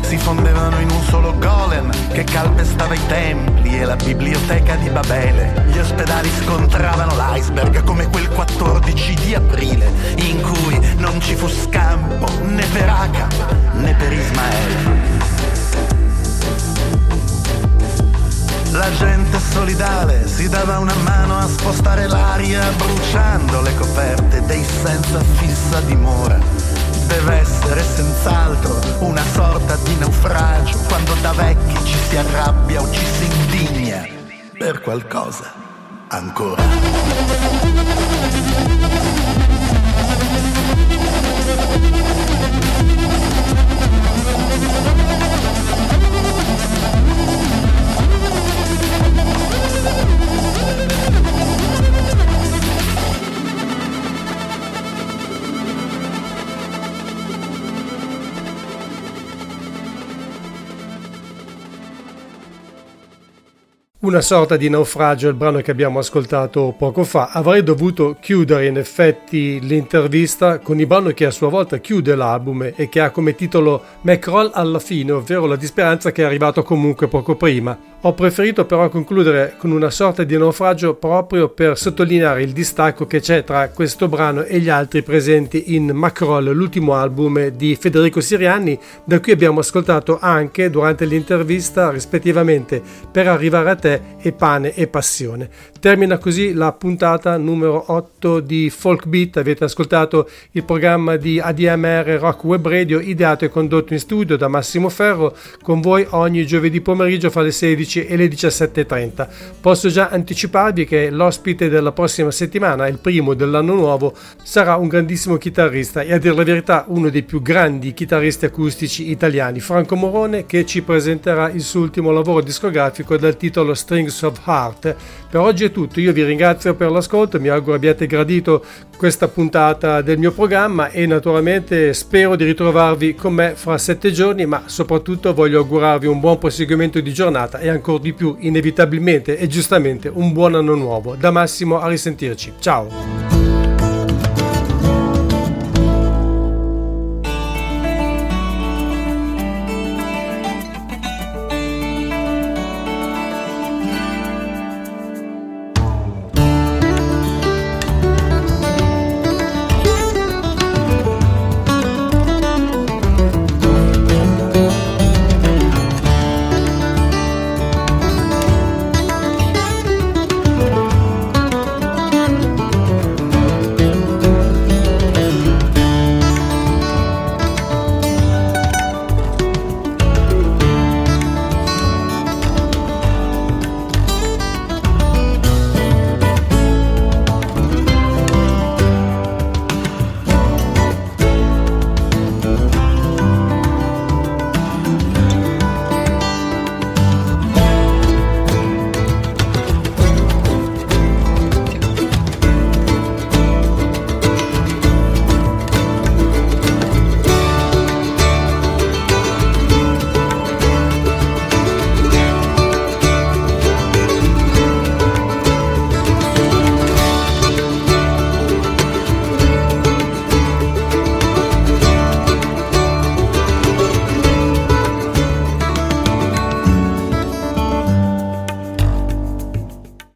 Si fondevano in un solo golem che calpestava i templi e la biblioteca di Babele. Gli ospedali scontravano l'iceberg come quel 14 di aprile in cui non ci fu scampo né per Acab né per Ismaele. La gente solidale si dava una mano a spostare l'aria bruciando le coperte dei senza fissa dimora deve essere senz'altro una sorta di naufragio quando da vecchi ci si arrabbia o ci si indigna per qualcosa ancora. Una sorta di naufragio il brano che abbiamo ascoltato poco fa. Avrei dovuto chiudere in effetti l'intervista con il brano che a sua volta chiude l'album e che ha come titolo Macroll alla fine, ovvero la disperanza che è arrivato comunque poco prima. Ho preferito però concludere con una sorta di naufragio proprio per sottolineare il distacco che c'è tra questo brano e gli altri presenti in Macroll, l'ultimo album di Federico Sirianni, da cui abbiamo ascoltato anche durante l'intervista rispettivamente Per arrivare a te e Pane e Passione. Termina così la puntata numero 8 di Folk Beat. Avete ascoltato il programma di ADMR Rock Web Radio ideato e condotto in studio da Massimo Ferro con voi ogni giovedì pomeriggio fra le 16 16 e le 17.30. Posso già anticiparvi che l'ospite della prossima settimana, il primo dell'anno nuovo, sarà un grandissimo chitarrista e a dire la verità uno dei più grandi chitarristi acustici italiani, Franco Morone, che ci presenterà il suo ultimo lavoro discografico dal titolo Strings of Heart. Per oggi è tutto, io vi ringrazio per l'ascolto, mi auguro abbiate gradito questa puntata del mio programma e naturalmente spero di ritrovarvi con me fra sette giorni, ma soprattutto voglio augurarvi un buon proseguimento di giornata e ancora di più, inevitabilmente e giustamente, un buon anno nuovo. Da Massimo a risentirci. Ciao!